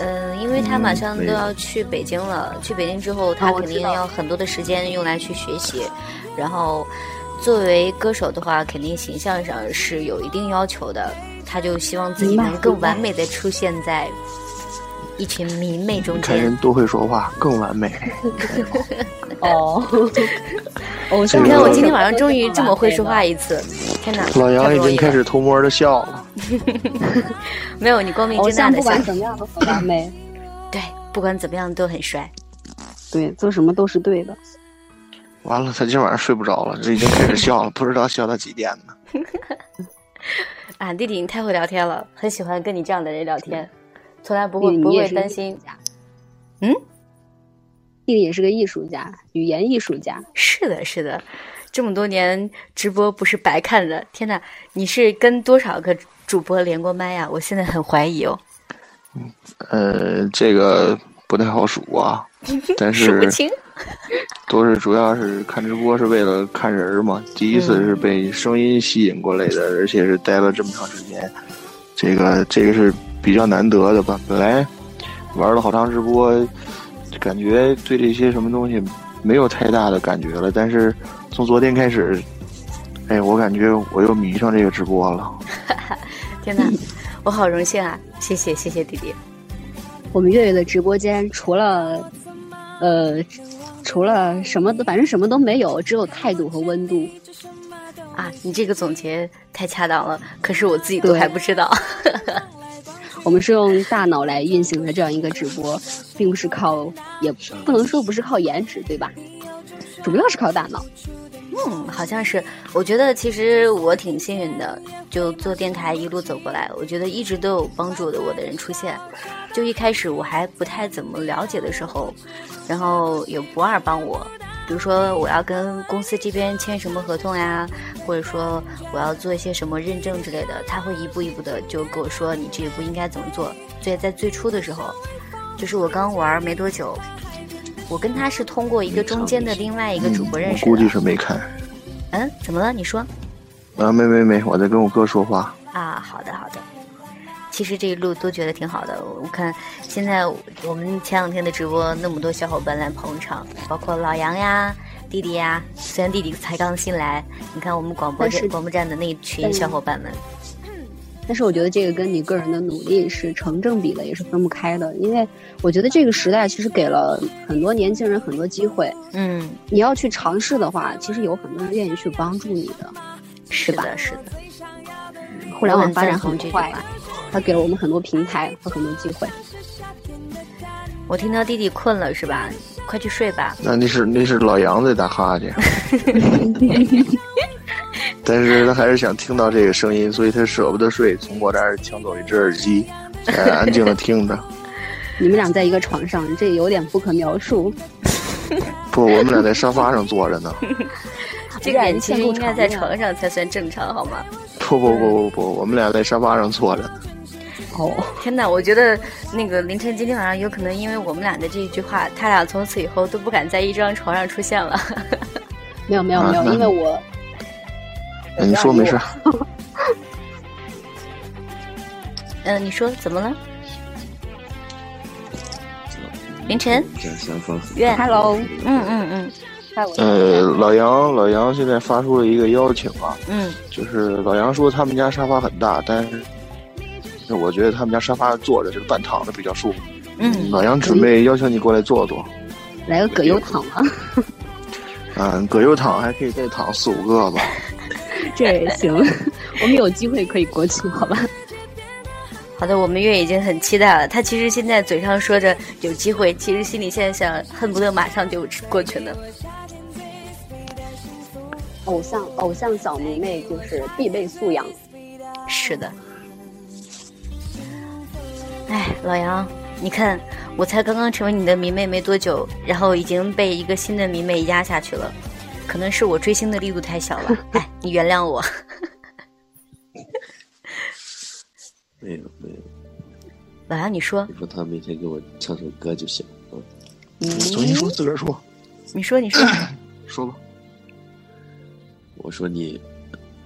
嗯，因为他马上都要去北京了，去北京之后，他肯定要很多的时间用来去学习。然后，作为歌手的话，肯定形象上是有一定要求的。他就希望自己能更完美的出现在一群迷妹中间看人。多会说话，更完美。哦，你 看，我今天晚上终于这么会说话一次，天哪！老杨已经开始偷摸的笑了。没有你光明正大的笑不管，怎么样都很完美，对，不管怎么样都很帅。对，做什么都是对的。完了，他今晚上睡不着了，这已经开始笑了，不知道笑到几点呢。啊，弟弟，你太会聊天了，很喜欢跟你这样的人聊天，从来不会不会担心嗯，弟弟也是个艺术家，语言艺术家。是的，是的，这么多年直播不是白看的。天哪，你是跟多少个主播连过麦呀？我现在很怀疑哦，呃，这个不太好数啊，但是数不清。都是主要是看直播是为了看人儿嘛。第一次是被声音吸引过来的，而且是待了这么长时间，这个这个是比较难得的吧。本来玩了好长直播，感觉对这些什么东西没有太大的感觉了，但是从昨天开始，哎，我感觉我又迷上这个直播了。天哪，我好荣幸啊！谢谢谢谢弟弟。我们月月的直播间除了，呃，除了什么都，反正什么都没有，只有态度和温度。啊，你这个总结太恰当了，可是我自己都还不知道。我们是用大脑来运行的这样一个直播，并不是靠，也不能说不是靠颜值，对吧？主要是靠大脑。嗯，好像是。我觉得其实我挺幸运的，就做电台一路走过来，我觉得一直都有帮助的我的人出现。就一开始我还不太怎么了解的时候，然后有不二帮我，比如说我要跟公司这边签什么合同呀，或者说我要做一些什么认证之类的，他会一步一步的就跟我说你这一步应该怎么做。所以在最初的时候，就是我刚玩没多久，我跟他是通过一个中间的另外一个主播认识的。估计是没看。嗯，怎么了？你说？啊，没没没，我在跟我哥说话。啊，好的好的。其实这一路都觉得挺好的。我看现在我们前两天的直播，那么多小伙伴来捧场，包括老杨呀、弟弟呀。虽然弟弟才刚新来，你看我们广播站广播站的那群小伙伴们。但是我觉得这个跟你个人的努力是成正比的，也是分不开的。因为我觉得这个时代其实给了很多年轻人很多机会。嗯，你要去尝试的话，其实有很多人愿意去帮助你的，是的，是的。互联网发展很快。他给了我们很多平台和很多机会。我听到弟弟困了是吧？快去睡吧。那那是那是老杨在打哈欠。但是他还是想听到这个声音，所以他舍不得睡，从我这儿抢走一只耳机，安静的 听着。你们俩在一个床上，这有点不可描述。不，我们俩在沙发上坐着呢。这个其实应该在床上才算正常，好吗？不不不不不，我们俩在沙发上坐着呢。哦，天哪！我觉得那个凌晨今天晚上有可能因为我们俩的这一句话，他俩从此以后都不敢在一张床上出现了。没有没有没有，因为我。你说没事。嗯，你说怎么了？凌晨。愿 Hello。嗯嗯嗯。呃，老杨，老杨现在发出了一个邀请啊。嗯。就是老杨说他们家沙发很大，但是。那我觉得他们家沙发坐着就是半躺着比较舒服。嗯，老杨准备邀请你过来坐坐，来个葛优躺吗？啊，葛优躺还可以再躺四五个吧。这也行，我们有机会可以过去，好吧？好的，我们月已经很期待了。他其实现在嘴上说着有机会，其实心里现在想恨不得马上就过去呢。偶像，偶像小迷妹就是必备素养。是的。哎，老杨，你看，我才刚刚成为你的迷妹没多久，然后已经被一个新的迷妹压下去了，可能是我追星的力度太小了。哎，你原谅我。没有没有。老杨，你说。你说他每天给我唱首歌就行。嗯。重新说，自个儿说。你说，你说。说吧。我说你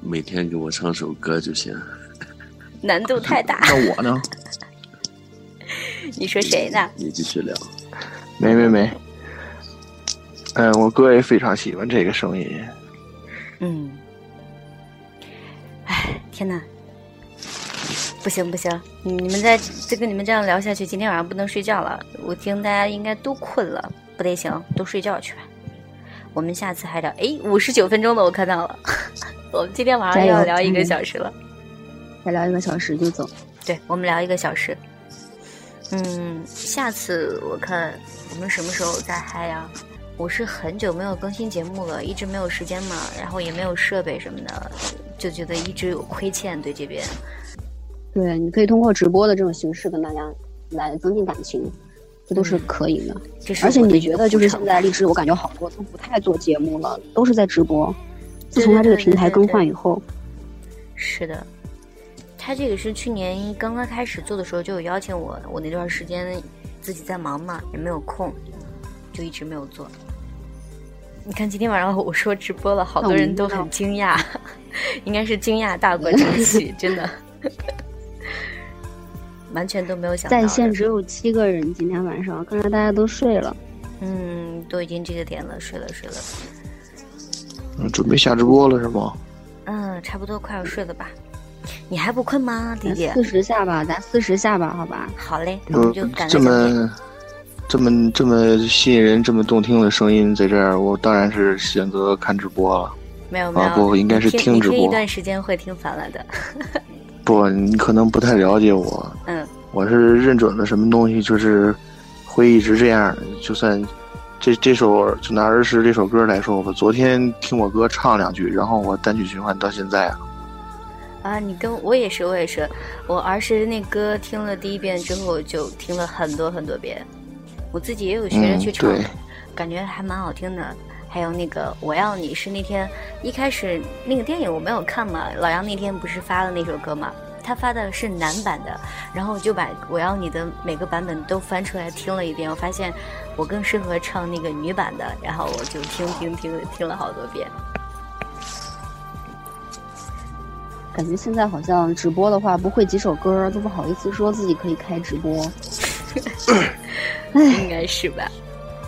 每天给我唱首歌就行。难度太大。那我呢？你说谁呢？你继续聊。没没没。嗯，我哥也非常喜欢这个声音。嗯。哎，天哪！不行不行，你们再再跟你们这样聊下去，今天晚上不能睡觉了。我听大家应该都困了，不得行，都睡觉去吧。我们下次还聊。哎，五十九分钟的，我看到了。我们今天晚上要聊一个小时了。再聊一个小时就走。对，我们聊一个小时。嗯，下次我看我们什么时候再嗨呀？我是很久没有更新节目了，一直没有时间嘛，然后也没有设备什么的，就觉得一直有亏欠对这边。对，你可以通过直播的这种形式跟大家来增进感情，这都是可以的。而且你觉得就是现在荔枝，我感觉好多都不太做节目了，都是在直播。自从他这个平台更换以后，是的。他这个是去年刚刚开始做的时候就有邀请我，我那段时间自己在忙嘛，也没有空，就一直没有做。你看今天晚上我说直播了，好多人都很惊讶，应该是惊讶大过惊喜，真的，完全都没有想到。在线只有七个人，今天晚上看来大家都睡了。嗯，都已经这个点了，睡了睡了。嗯，准备下直播了是吗？嗯，差不多快要睡了吧。你还不困吗，弟弟？四十下吧，咱四十下吧，好吧。好嘞，那我们就赶这么这么这么吸引人、这么动听的声音在这儿，我当然是选择看直播了。没有没有，不，应该是听直播。一段时间会听烦了的。不，你可能不太了解我。嗯。我是认准了什么东西，就是会一直这样。就算这这首就拿儿时这首歌来说吧，昨天听我哥唱两句，然后我单曲循环到现在了。啊，你跟我也是，我也是，我儿时那歌听了第一遍之后就听了很多很多遍，我自己也有学着去唱，嗯感觉还蛮好听的。还有那个我要你是那天一开始那个电影我没有看嘛，老杨那天不是发了那首歌嘛，他发的是男版的，然后我就把我要你的每个版本都翻出来听了一遍，我发现我更适合唱那个女版的，然后我就听听听听了好多遍。感觉现在好像直播的话，不会几首歌都不好意思说自己可以开直播。应该是吧，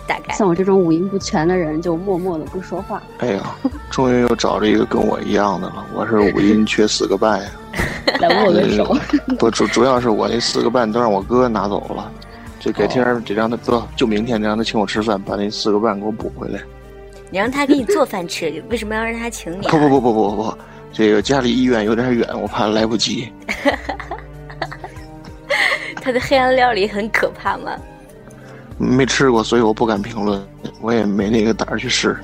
大概。像我这种五音不全的人，就默默的不说话。哎呀，终于又找着一个跟我一样的了。我是五音缺四个半呀，来握个手。不主主要是我那四个半都让我哥拿走了，就改天得让他哥，就明天得让他请我吃饭，把那四个半给我补回来。你让他给你做饭吃，为什么要让他请你、啊？不不不不不不，这个家离医院有点远，我怕来不及。他的黑暗料理很可怕吗？没吃过，所以我不敢评论，我也没那个胆儿去试。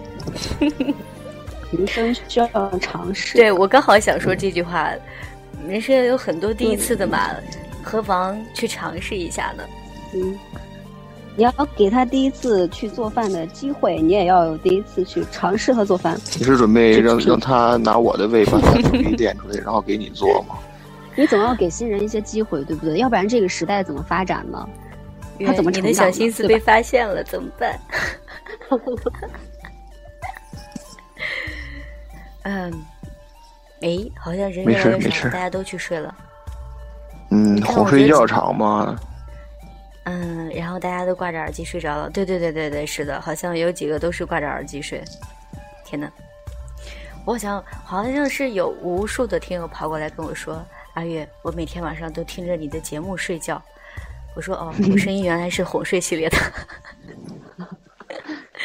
人生需要尝试。对我刚好想说这句话，人生有很多第一次的嘛，何妨去尝试一下呢？嗯，你要给他第一次去做饭的机会，你也要有第一次去尝试和做饭。你是准备让让他拿我的胃把他的胃垫出来，然后给你做吗？你总要给新人一些机会，对不对？要不然这个时代怎么发展呢？他怎么你的小心思被发现了，怎么办？嗯，哎，好像人越来越少，大家都去睡了。嗯，哄睡觉长嘛。嗯，然后大家都挂着耳机睡着了。对对对对对，是的，好像有几个都是挂着耳机睡。天呐，我想好像是有无数的听友跑过来跟我说：“阿月，我每天晚上都听着你的节目睡觉。”我说：“哦，我声音原来是哄睡系列的。”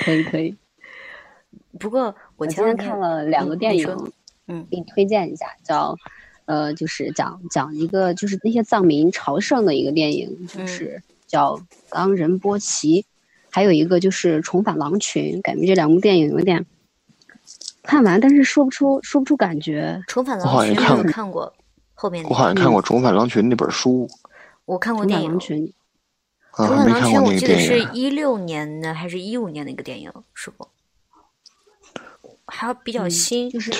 可以可以。不过我前天看了两个电影，嗯，给你推荐一下，叫呃，就是讲讲一个就是那些藏民朝圣的一个电影，就是叫《冈仁波齐》，还有一个就是《重返狼群》，感觉这两部电影有点看完，但是说不出说不出感觉。《重返狼群》看看过后面，我好像看过《重返狼群》那本书，我看过电影。群啊，重返狼群，我记得是影一六年的还是一五年的一个电影，是不？还比较新，嗯、就是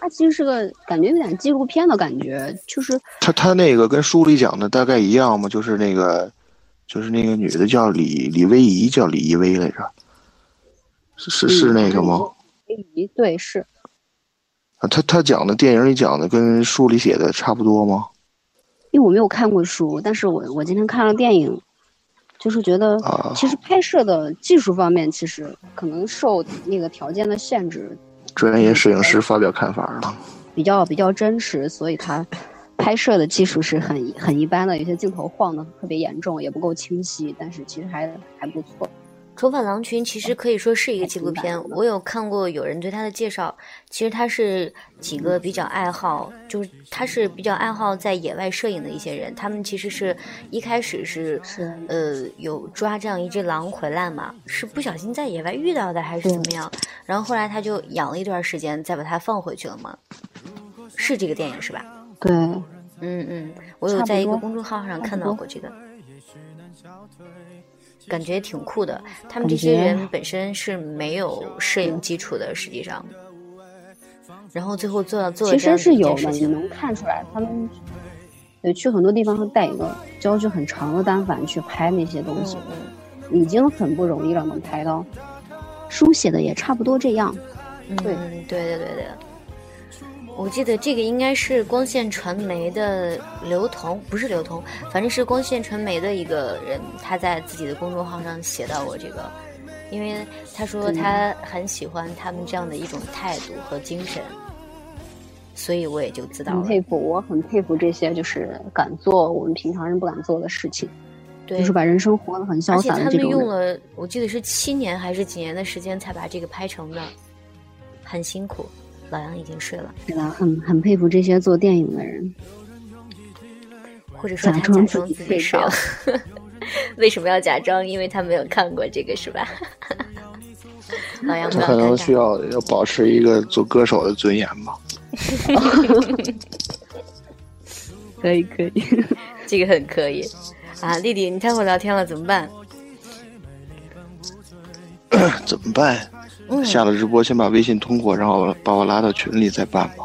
它其实是个感觉有点纪录片的感觉，就是它它那个跟书里讲的大概一样嘛，就是那个就是那个女的叫李李薇仪，叫李怡薇来着，是是是那个吗？薇仪对是。啊，他他讲的电影里讲的跟书里写的差不多吗？因为我没有看过书，但是我我今天看了电影。就是觉得，其实拍摄的技术方面，其实可能受那个条件的限制。专业摄影师发表看法了，比较比较真实，所以他拍摄的技术是很很一般的，有些镜头晃的特别严重，也不够清晰，但是其实还还不错。《重返狼群》其实可以说是一个纪录片，我有看过有人对它的介绍。其实它是几个比较爱好，就是他是比较爱好在野外摄影的一些人。他们其实是一开始是是呃有抓这样一只狼回来嘛，是不小心在野外遇到的还是怎么样？然后后来他就养了一段时间，再把它放回去了嘛。是这个电影是吧？对，嗯嗯，我有在一个公众号上看到过这个。感觉挺酷的，他们这些人本身是没有摄影基础的，实际上，然后最后做到做其实是有的，你能看出来，他们对去很多地方会带一个焦距很长的单反去拍那些东西，嗯、已经很不容易了，能拍到。书写的也差不多这样，嗯，对对对对对。我记得这个应该是光线传媒的刘同，不是刘同，反正是光线传媒的一个人，他在自己的公众号上写到过这个，因为他说他很喜欢他们这样的一种态度和精神，所以我也就知道很佩服，我很佩服这些就是敢做我们平常人不敢做的事情，对，就是把人生活得很潇洒的这种而且他们用了，我记得是七年还是几年的时间才把这个拍成的，很辛苦。老杨已经睡了，是的，很很佩服这些做电影的人，或者说他假装自己己睡了。为什么要假装？因为他没有看过这个，是吧？老杨，他可能需要要保持一个做歌手的尊严吧。可 以可以，这个很可以啊，丽丽，你太会聊天了，怎么办？怎么办？嗯，下了直播先把微信通过，然后把我拉到群里再办吧。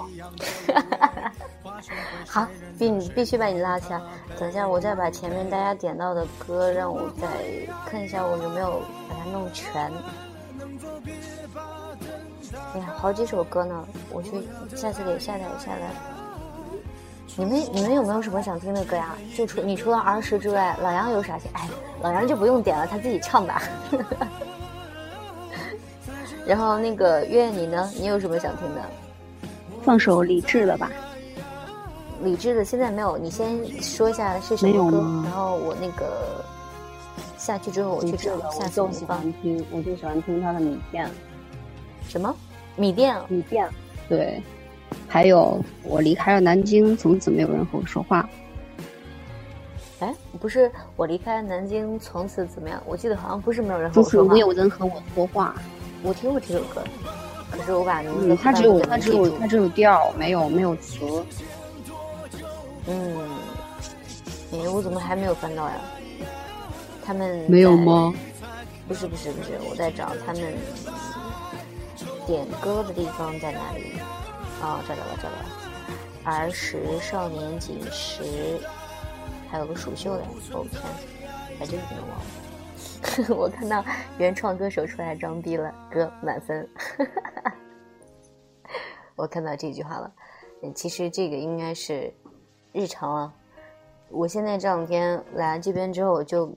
好，必你必须把你拉起来。等一下，我再把前面大家点到的歌，让我再看一下我有没有把它弄全。哎呀，好几首歌呢，我去下次得下载下来。你们你们有没有什么想听的歌呀？就除你除了儿时之外，老杨有啥？哎，老杨就不用点了，他自己唱吧。然后那个月月你呢？你有什么想听的？放首李志的吧。理智的现在没有，你先说一下是什么歌，然后我那个下去之后我去找。下次我就喜欢听，我就喜欢听他的《米店》。什么？米店？米店。对。还有，我离开了南京，从此没有人和我说话。哎，不是我离开了南京，从此怎么样？我记得好像不是没有人和我说话。没有人和我说话。我听过这首歌，可是我把名字它只有它只有它只有调，没有没有词。嗯，哎，我怎么还没有翻到呀？他们没有吗？不是不是不是，我在找他们点歌的地方在哪里？哦，找到了找到了，儿时、少年、锦时，还有个蜀绣的。哦天，还真不能忘了。我看到原创歌手出来装逼了，哥满分。我看到这句话了。嗯，其实这个应该是。日常啊，我现在这两天来这边之后，就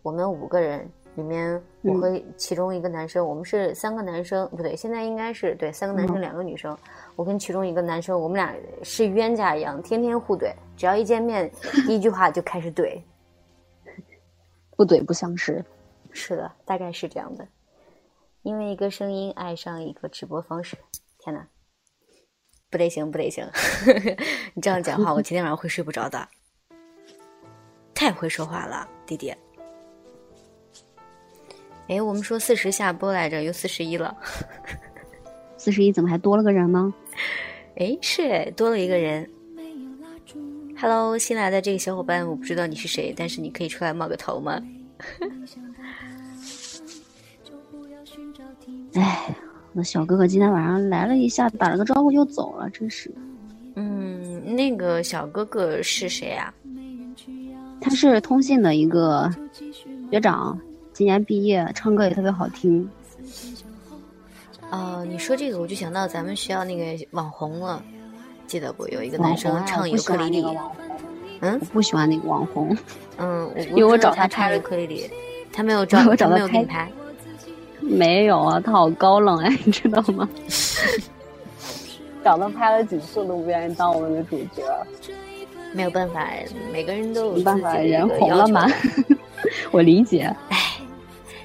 我们五个人里面，我和其中一个男生，我们是三个男生，不对，现在应该是对三个男生两个女生。我跟其中一个男生，我们俩是冤家一样，天天互怼，只要一见面，第一句话就开始怼，不怼不相识。是的，大概是这样的。因为一个声音爱上一个直播方式，天哪！不得行，不得行！你这样讲话，我今天晚上会睡不着的。太会说话了，弟弟。哎，我们说四十下播来着，又四十一了。四十一怎么还多了个人呢？哎，是哎，多了一个人。Hello，新来的这个小伙伴，我不知道你是谁，但是你可以出来冒个头吗？哎。那小哥哥今天晚上来了一下，打了个招呼就走了，真是。嗯，那个小哥哥是谁啊？他是通信的一个学长，今年毕业，唱歌也特别好听。哦，你说这个我就想到咱们学校那个网红了，记得不？有一个男生唱尤克里里。嗯，我不喜欢那个网红。嗯，因为我找他唱尤克里里，他没有找，我找他没有给你拍。没有啊，他好高冷哎，你知道吗？找他拍了几次都不愿意当我们的主角。没有办法，每个人都有没办法，人红了嘛。我理解。哎，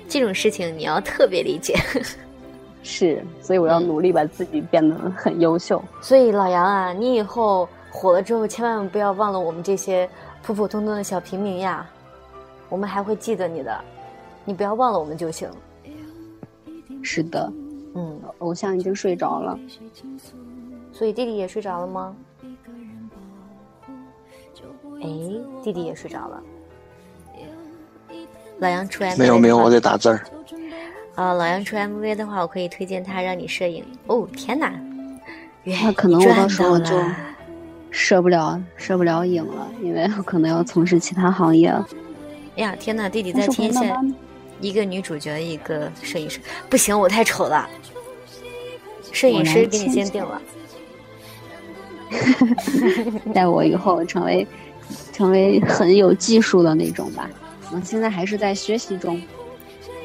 这种事情你要特别理解。是，所以我要努力把自己变得很优秀。所以老杨啊，你以后火了之后，千万不要忘了我们这些普普通通的小平民呀。我们还会记得你的，你不要忘了我们就行。是的，嗯，偶像已经睡着了，所以弟弟也睡着了吗？哎，弟弟也睡着了。老杨出 MV 没有没有，我在打字儿。啊，老杨出 MV 的话，我可以推荐他让你摄影。哦，天哪！那可能我到时候就摄不了摄不了影了，因为我可能要从事其他行业。哎呀，天哪！弟弟在天线。一个女主角，一个摄影师，不行，我太丑了。摄影师给你先定了，待我以后成为成为很有技术的那种吧。我现在还是在学习中。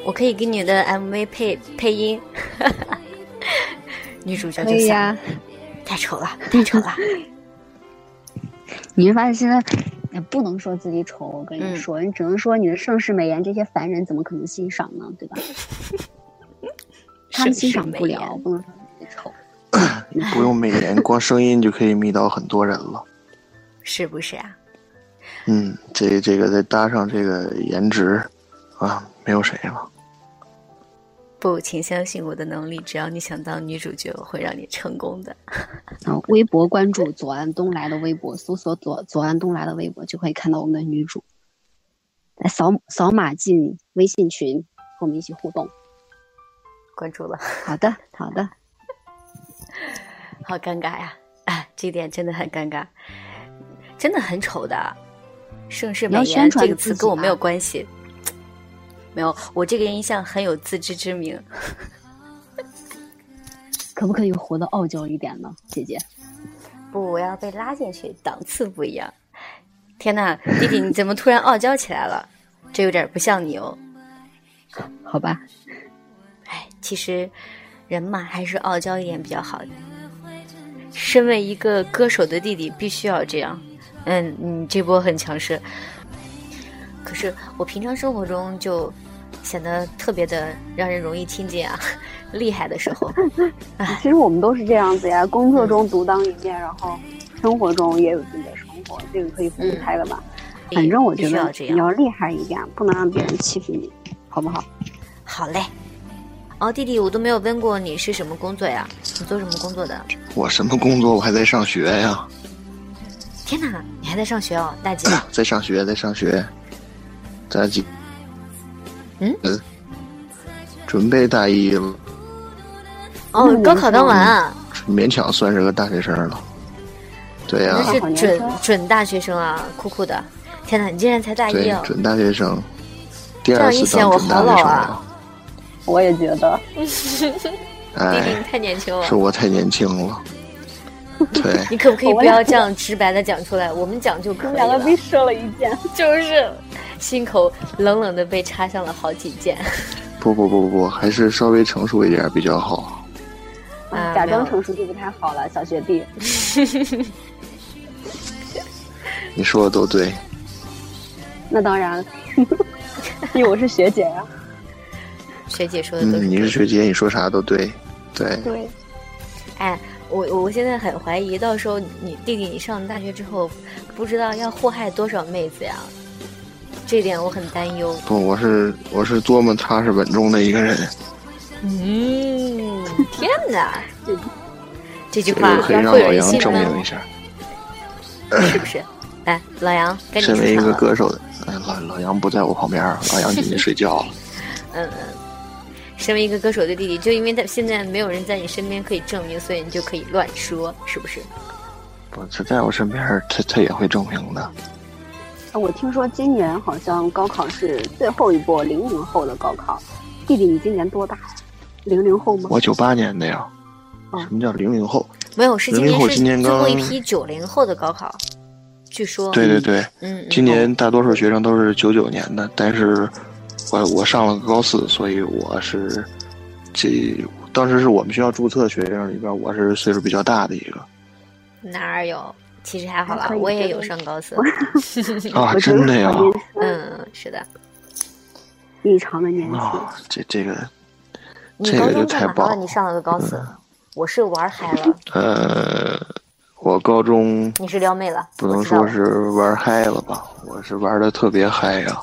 我可以给你的 MV 配配音，女主角可以呀。太丑了，太丑了。你是发现现在？不能说自己丑，我跟你说，你只能说你的盛世美颜，这些凡人怎么可能欣赏呢？对吧？他们欣赏不了，不能说自己丑。你不用美颜，光声音就可以迷倒很多人了，是不是啊？嗯，这这个再搭上这个颜值，啊，没有谁了。不，请相信我的能力，只要你想当女主角，我会让你成功的。啊，微博关注左岸东来的微博，搜索左左岸东来的微博，就可以看到我们的女主。来扫扫码进微信群，和我们一起互动。关注了，好的，好的。好尴尬呀！啊，这点真的很尴尬，真的很丑的。盛世美颜这个词跟我没有关系。没有，我这个人一向很有自知之明。可不可以活得傲娇一点呢，姐姐？不，我要被拉进去，档次不一样。天哪，弟弟，你怎么突然傲娇起来了？这有点不像你哦。好吧。哎，其实人嘛，还是傲娇一点比较好。身为一个歌手的弟弟，必须要这样。嗯，你这波很强势。可是我平常生活中就。显得特别的让人容易亲近啊，厉害的时候。其实我们都是这样子呀，工作中独当一面，然后生活中也有自己的生活，这个可以分开的吧？反正我觉得你要厉害一点，不能让别人欺负你，好不好？好嘞。哦，弟弟，我都没有问过你是什么工作呀？你做什么工作的？我什么工作？我还在上学呀。天哪，你还在上学哦，大姐。在上学，在上学，大姐。嗯准备大一了。哦，高考刚完啊，勉强算是个大学生了。对呀，那是准准大学生啊，酷酷的。天哪，你竟然才大一啊！准大学生，这样一想我好老啊！我也觉得，弟弟 你太年轻了，是我太年轻了。对，你可不可以不要这样直白的讲出来？我们讲就可以了。两个被射了一箭，就是。心口冷冷的被插上了好几箭。不不不不不，还是稍微成熟一点比较好。啊，假装成熟就不太好了，小学弟。你说的都对。那当然，因为我是学姐呀。学姐说的都。你是学姐，你说啥都对，对。对。哎，我我现在很怀疑，到时候你弟弟你上大学之后，不知道要祸害多少妹子呀。这点我很担忧。不，我是我是多么踏实稳重的一个人。嗯，天哪，这这句话可以让老杨证明一下，是不是？来，老杨，身为一个歌手的，老老杨不在我旁边，老杨进去睡觉了。嗯嗯，身为一个歌手的弟弟，就因为他现在没有人在你身边可以证明，所以你就可以乱说，是不是？不，他在我身边，他他也会证明的。我听说今年好像高考是最后一波零零后的高考。弟弟，你今年多大？零零后吗？我九八年的呀。什么叫零零后？没有，是今年是最后一批九零后的高考。据说。对对对。嗯。今年大多数学生都是九九年的，但是我我上了高四，所以我是这当时是我们学校注册学生里边，我是岁数比较大的一个。哪有？其实还好吧，我也有上高四啊，真的呀，嗯，是的，异常的年轻。这这个，这个就太棒了。你上了个高四，我是玩嗨了。呃，我高中你是撩妹了，不能说是玩嗨了吧？我是玩的特别嗨呀。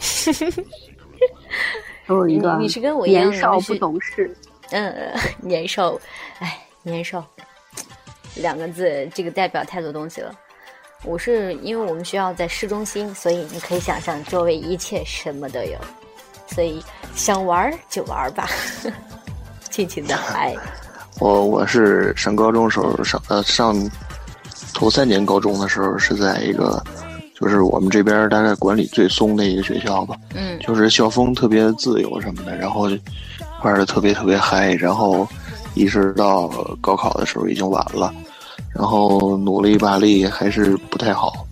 有一个你是跟我一样年少不懂事，嗯，年少，哎，年少。两个字，这个代表太多东西了。我是因为我们学校在市中心，所以你可以想象周围一切什么都有，所以想玩就玩吧，尽情的嗨。我我是上高中时候上呃上头三年高中的时候是在一个就是我们这边大概管理最松的一个学校吧，嗯，就是校风特别自由什么的，然后玩的特别特别嗨，然后。一直到高考的时候已经晚了，然后努力把力还是不太好，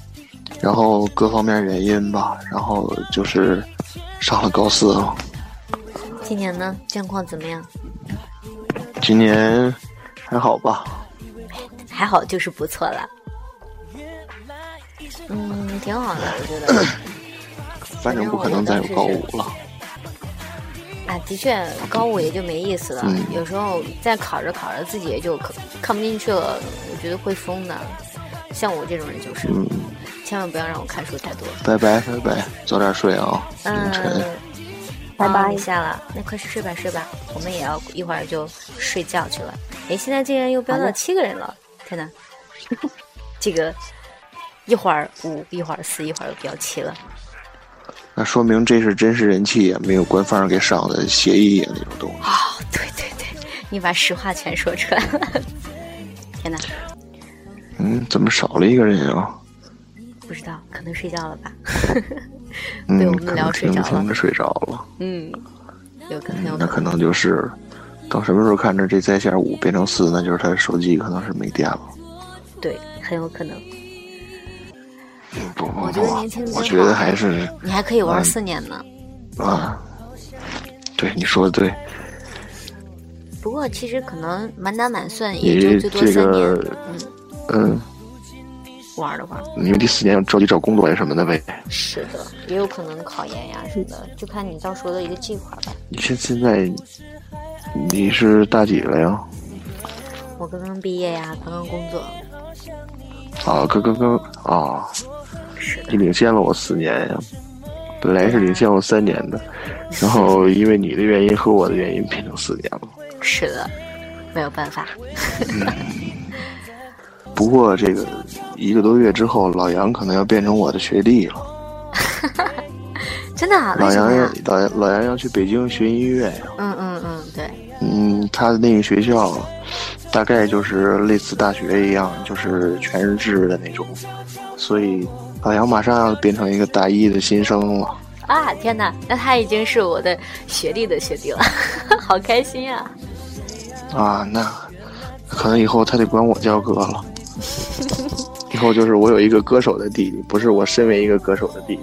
然后各方面原因吧，然后就是上了高四了。今年呢，状况怎么样？今年还好吧？还好就是不错了。嗯，挺好的，我觉得。反正不可能再有高五了。啊，的确，高五也就没意思了。有时候再考着考着，自己也就看不进去了。我觉得会疯的。像我这种人就是，千万不要让我看书太多。拜拜拜拜，早点睡啊，凌晨。拜拜。一下了，那快睡吧睡吧，我们也要一会儿就睡觉去了。哎，现在竟然又飙到七个人了，天哪！这个一会儿五，一会儿四，一会儿又飙七了。那说明这是真实人气呀，没有官方给上的协议呀那种东西。哦，对对对，你把实话全说出来了。天哪！嗯，怎么少了一个人啊？不知道，可能睡觉了吧。嗯，被我们聊睡着了。听着睡着了。嗯，有可能有。那可能就是到什么时候看着这在线五变成四，那就是他手机可能是没电了。对，很有可能。不不不，我觉得年轻我觉得还是你还可以玩四年呢。啊，对，你说的对。不过其实可能满打满算也就最多三年。嗯嗯。玩的话，因为第四年要着急找工作呀什么的呗。是的，也有可能考研呀什么的，就看你到时候的一个计划吧。你现现在你是大几了呀？我刚刚毕业呀，刚刚工作。啊，刚刚刚啊！是的。你领先了我四年呀，本来是领先我三年的，然后因为你的原因和我的原因变成四年了。是的，没有办法。不过这个一个多月之后，老杨可能要变成我的学弟了。真的？老杨要老杨老杨要去北京学音乐呀。嗯嗯嗯，对。嗯，他的那个学校，大概就是类似大学一样，就是全日制的那种。所以老杨马上要变成一个大一的新生了。啊天哪！那他已经是我的学弟的学弟了，好开心呀！啊，那可能以后他得管我叫哥了。以后就是我有一个歌手的弟弟，不是我身为一个歌手的弟弟。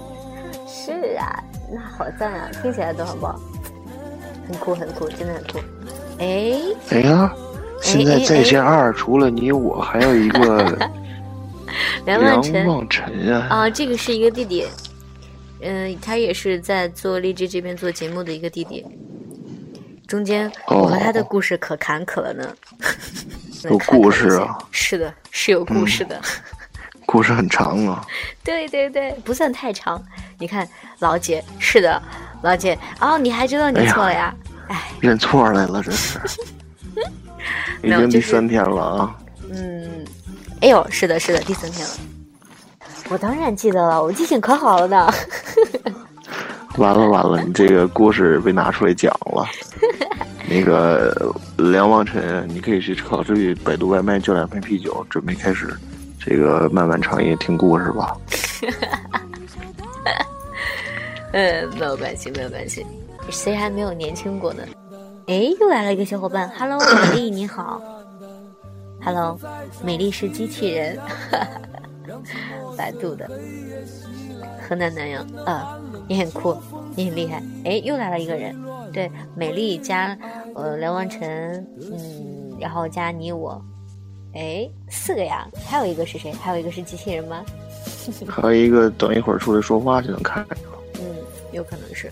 是啊，那好赞啊！听起来都很棒，很酷很酷，真的很酷。哎，哎呀，现在在线二除了你我，还有一个 梁望尘。梁望尘呀！啊，这个是一个弟弟，嗯，他也是在做荔枝这边做节目的一个弟弟。中间我和他的故事可坎坷了呢。有故事啊！是的，是有故事的。故事很长啊。对对对，不算太长。你看，老姐，是的，老姐，哦，你还知道你错了呀？哎，认错来了，这是。已经第三天了啊。嗯，哎呦，是的，是的，第三天了。我当然记得了，我记性可好了呢。完了完了，你这个故事被拿出来讲了。那个梁望尘，你可以去考虑百度外卖叫两瓶啤酒，准备开始这个漫漫长夜听故事吧。嗯，没有关系，没有关系，谁还没有年轻过呢？哎，又来了一个小伙伴，Hello，美丽你好，Hello，美丽是机器人，百度的，河南南阳啊，你很酷，你很厉害。哎，又来了一个人，对，美丽加。呃，梁望尘，嗯，然后加你我，哎，四个呀，还有一个是谁？还有一个是机器人吗？还有一个等一会儿出来说话就能看着。嗯，有可能是。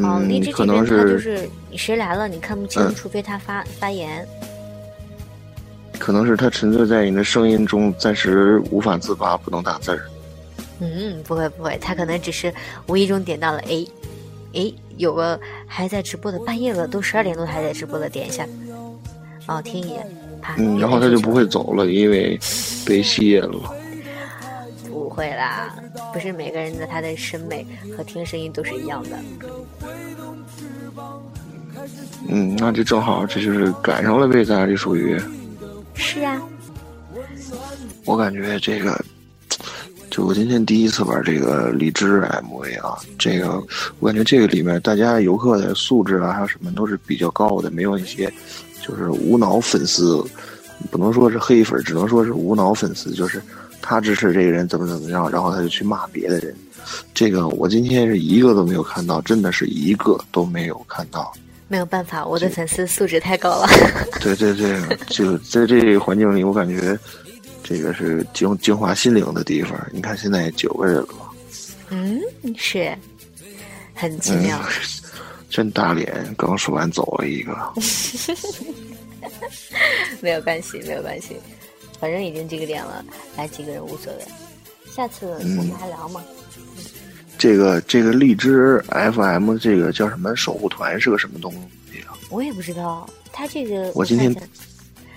哦，荔枝这边他就是你谁来了你看不清，除非他发发言。可能是他沉醉在你的声音中，暂时无法自拔，不能打字儿。嗯，不会不会，他可能只是无意中点到了 A。哎，有个还在直播的，半夜了，都十二点多还在直播的，点一下，哦，听一眼，嗯，然后他就不会走了，因为被吸引了。不会啦，不是每个人的他的审美和听声音都是一样的。嗯，那就正好，这就是赶上了呗，咱俩这属于。是啊。我感觉这个。就我今天第一次玩这个荔枝 MV 啊，这个我感觉这个里面大家游客的素质啊，还有什么都是比较高的，没有一些就是无脑粉丝，不能说是黑粉，只能说是无脑粉丝，就是他支持这个人怎么怎么样，然后他就去骂别的人。这个我今天是一个都没有看到，真的是一个都没有看到。没有办法，我的粉丝素质太高了。对对对，就在这个环境里，我感觉。这个是精精华心灵的地方。你看，现在九个人了。嗯，是，很奇妙。真打脸！刚说完走了一个。没有关系，没有关系，反正已经这个点了，来几个人无所谓。下次我们还聊吗？这个这个荔枝 FM 这个叫什么守护团是个什么东西啊？我也不知道，他这个我今天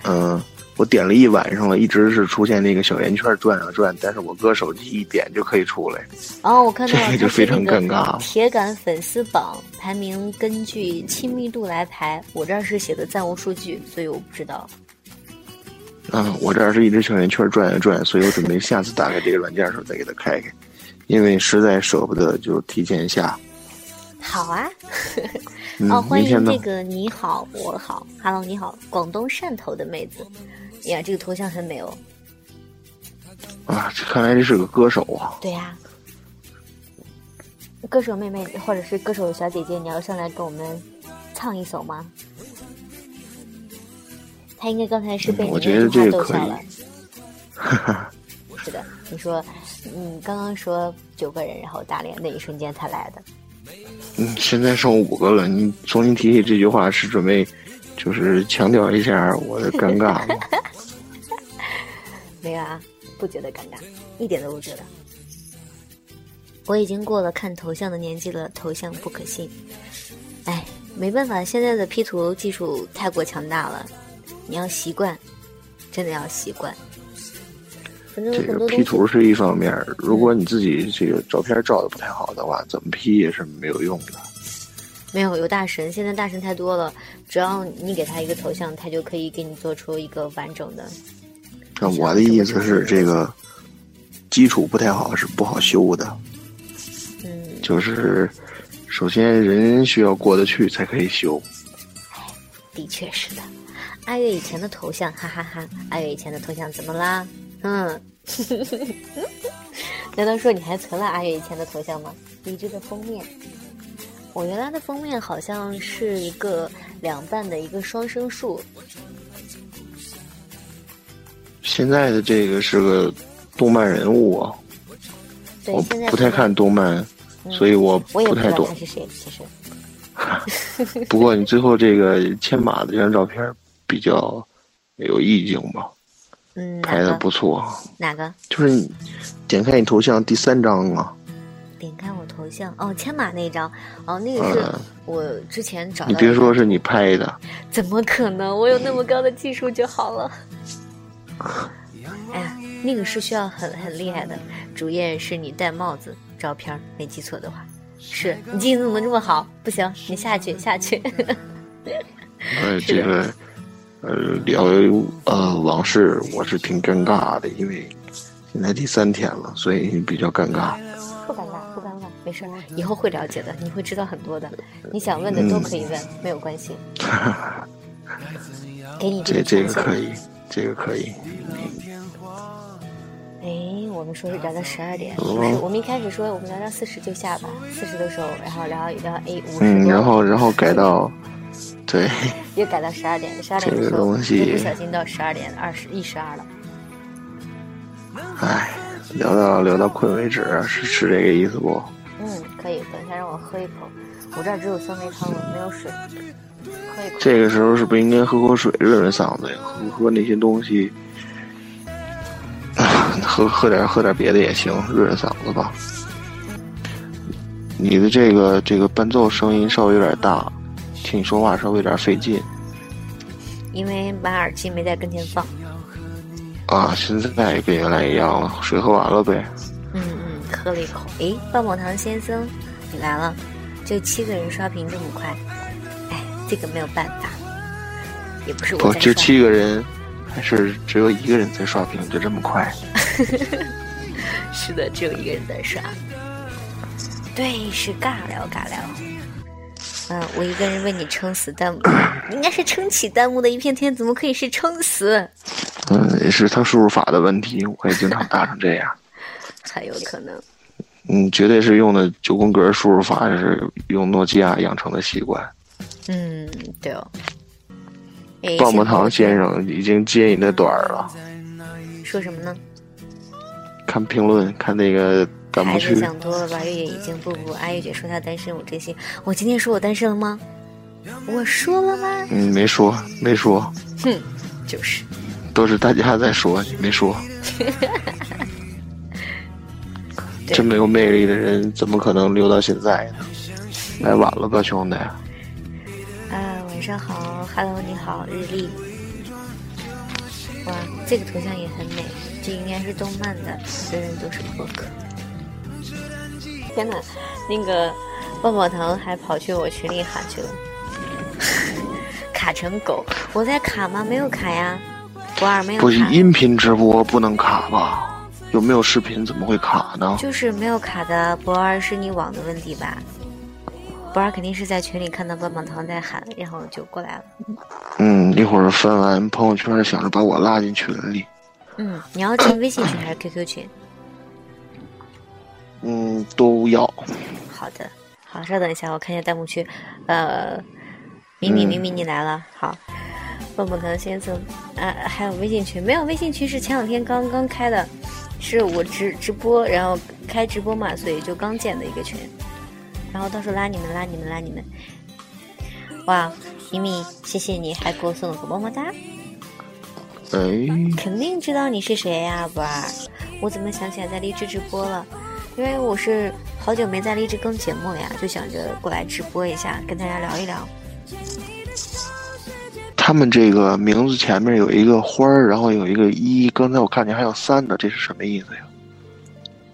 嗯，我点了一晚上了，一直是出现那个小圆圈转啊转，但是我搁手机一点就可以出来。哦，我看到，这个就非常尴尬铁杆粉丝榜排名根据亲密度来排，我这儿是写的暂无数据，所以我不知道。嗯，我这儿是一直小圆圈转啊转，所以我准备下次打开这个软件的时候再给它开开，因为实在舍不得就提前下。好啊，嗯，哦，欢迎这？个你好，我好，Hello，你好，广东汕头的妹子，呀，这个头像很美哦。啊，这看来这是个歌手啊。对呀、歌手妹妹或者是歌手小姐姐，你要上来跟我们唱一首吗？她应该刚才是被嗯我你那句话觉得这个可以逗笑了。是的，你说，嗯，刚刚说九个人，然后大连那一瞬间才来的。嗯，现在剩五个了，你重新提起这句话是准备，就是强调一下我的尴尬吗？没有啊，不觉得尴尬，一点都不觉得。我已经过了看头像的年纪了，头像不可信。哎，没办法，现在的 P 图技术太过强大了，你要习惯，真的要习惯。反正这个 P，图是一方面，如果你自己这个照片照的不太好的话，怎么 P 也是没有用的。没有有大神，现在大神太多了，只要你给他一个头像，他就可以给你做出一个完整的。那我的意思是，这个基础不太好是不好修的，嗯，就是首先人需要过得去才可以修。的确是的。阿月以前的头像，哈哈哈阿月以前的头像怎么啦？嗯，难道说你还存了阿月以前的头像吗？荔枝的封面，我原来的封面好像是一个两半的一个双生树，现在的这个是个动漫人物啊，对，我不太看动漫，嗯所以我我也不太懂。是谁，其实。不过你最后这个牵马的这张照片比较有意境吧，嗯，拍的？不错。哪个？就是你点开你头像第三张啊，点开我头像哦，牵马那张哦，那个是嗯我之前找到你。别说是你拍的，怎么可能？我有那么高的技术就好了。哎呀，那个是需要很很厉害的。主页是你戴帽子照片，没记错的话，是你记性怎么这么好？不行，你下去下去。呃，是的这个呃聊呃往事，我是挺尴尬的，因为现在第三天了，所以比较尴尬。不尴尬，不尴尬，没事，以后会了解的，你会知道很多的。你想问的都可以问，没有关系。给你这这个可以，这个可以。哎，我们说是聊到十二点，哦不是？我们一开始说我们聊到四十就下吧，四十的时候，然后聊一聊，哎，五十嗯，然后然后改到，对，又改到十二点，十二点这个的时候，东西一不小心到十二点二十一十二了。哎，聊到聊到困为止，是是这个意思不？嗯，可以，等一下让我喝一口，我这儿只有酸梅汤了，没有水，喝一口。这个时候是不是应该喝口水润润嗓子呀？喝喝那些东西，啊 喝喝点喝点别的也行，润润嗓子吧。你的这个这个伴奏声音稍微有点大，听你说话稍微有点费劲因为把耳机没在跟前放。啊。现在跟原来一样了，水喝完了呗。嗯嗯，喝了一口。诶，棒棒糖先生，你来了，就七个人刷屏这么快，哎，这个没有办法，也不是不，就我在刷。七个人，还是只有一个人在刷屏，就这么快？是的，只有一个人在刷。对，是尬聊尬聊。嗯，我一个人为你撑死弹幕，应该是撑起弹幕的一片天，怎么可以是撑死？嗯，也是他输入法的问题，我也经常打成这样。才有可能。嗯，绝对是用的九宫格输入法，是用诺基亚养成的习惯。嗯，对哦。哎棒棒糖先先生已经接你的短儿了，说什么呢？看评论，看那个弹幕区孩子，想多了吧？月月已经不不，阿月姐说她单身，我真心。我今天说我单身了吗？我说了吗？嗯，没说，没说，哼，就是。都是大家在说，你没说。这么有魅力的人，怎么可能留到现在呢？来晚了吧，兄弟。啊，晚上好，Hello，你好，日历。哇，这个头像也很美，这应该是动漫的，所有人都是破壳。天哪，那个棒棒糖还跑去我群里喊去了，卡成狗，我在卡吗？没有卡呀，博二没有卡。不是音频直播不能卡吧？有没有视频怎么会卡呢？就是没有卡的，博二是你网的问题吧？博二肯定是在群里看到棒棒糖在喊，然后就过来了。嗯，一会儿翻完朋友圈，想着把我拉进群里。嗯，你要进微信群还是 QQ 群？嗯，都要。好的，好，稍等一下，我看一下弹幕区。呃，明明明明你来了，好。蹦蹦糖先生，啊，还有微信群没有？微信群是前两天刚刚开的，是我直直播，然后开直播嘛，所以就刚建的一个群。然后到时候拉你们，拉你们，拉你们。哇，米米，谢谢你，还给我送了个么么哒。哎，肯定知道你是谁呀，不儿。我怎么想起来在荔枝直播了？因为我是好久没在荔枝更节目了呀，就想着过来直播一下，跟大家聊一聊。他们这个名字前面有一个花儿，然后有一个一，刚才我看见还有三的，这是什么意思呀？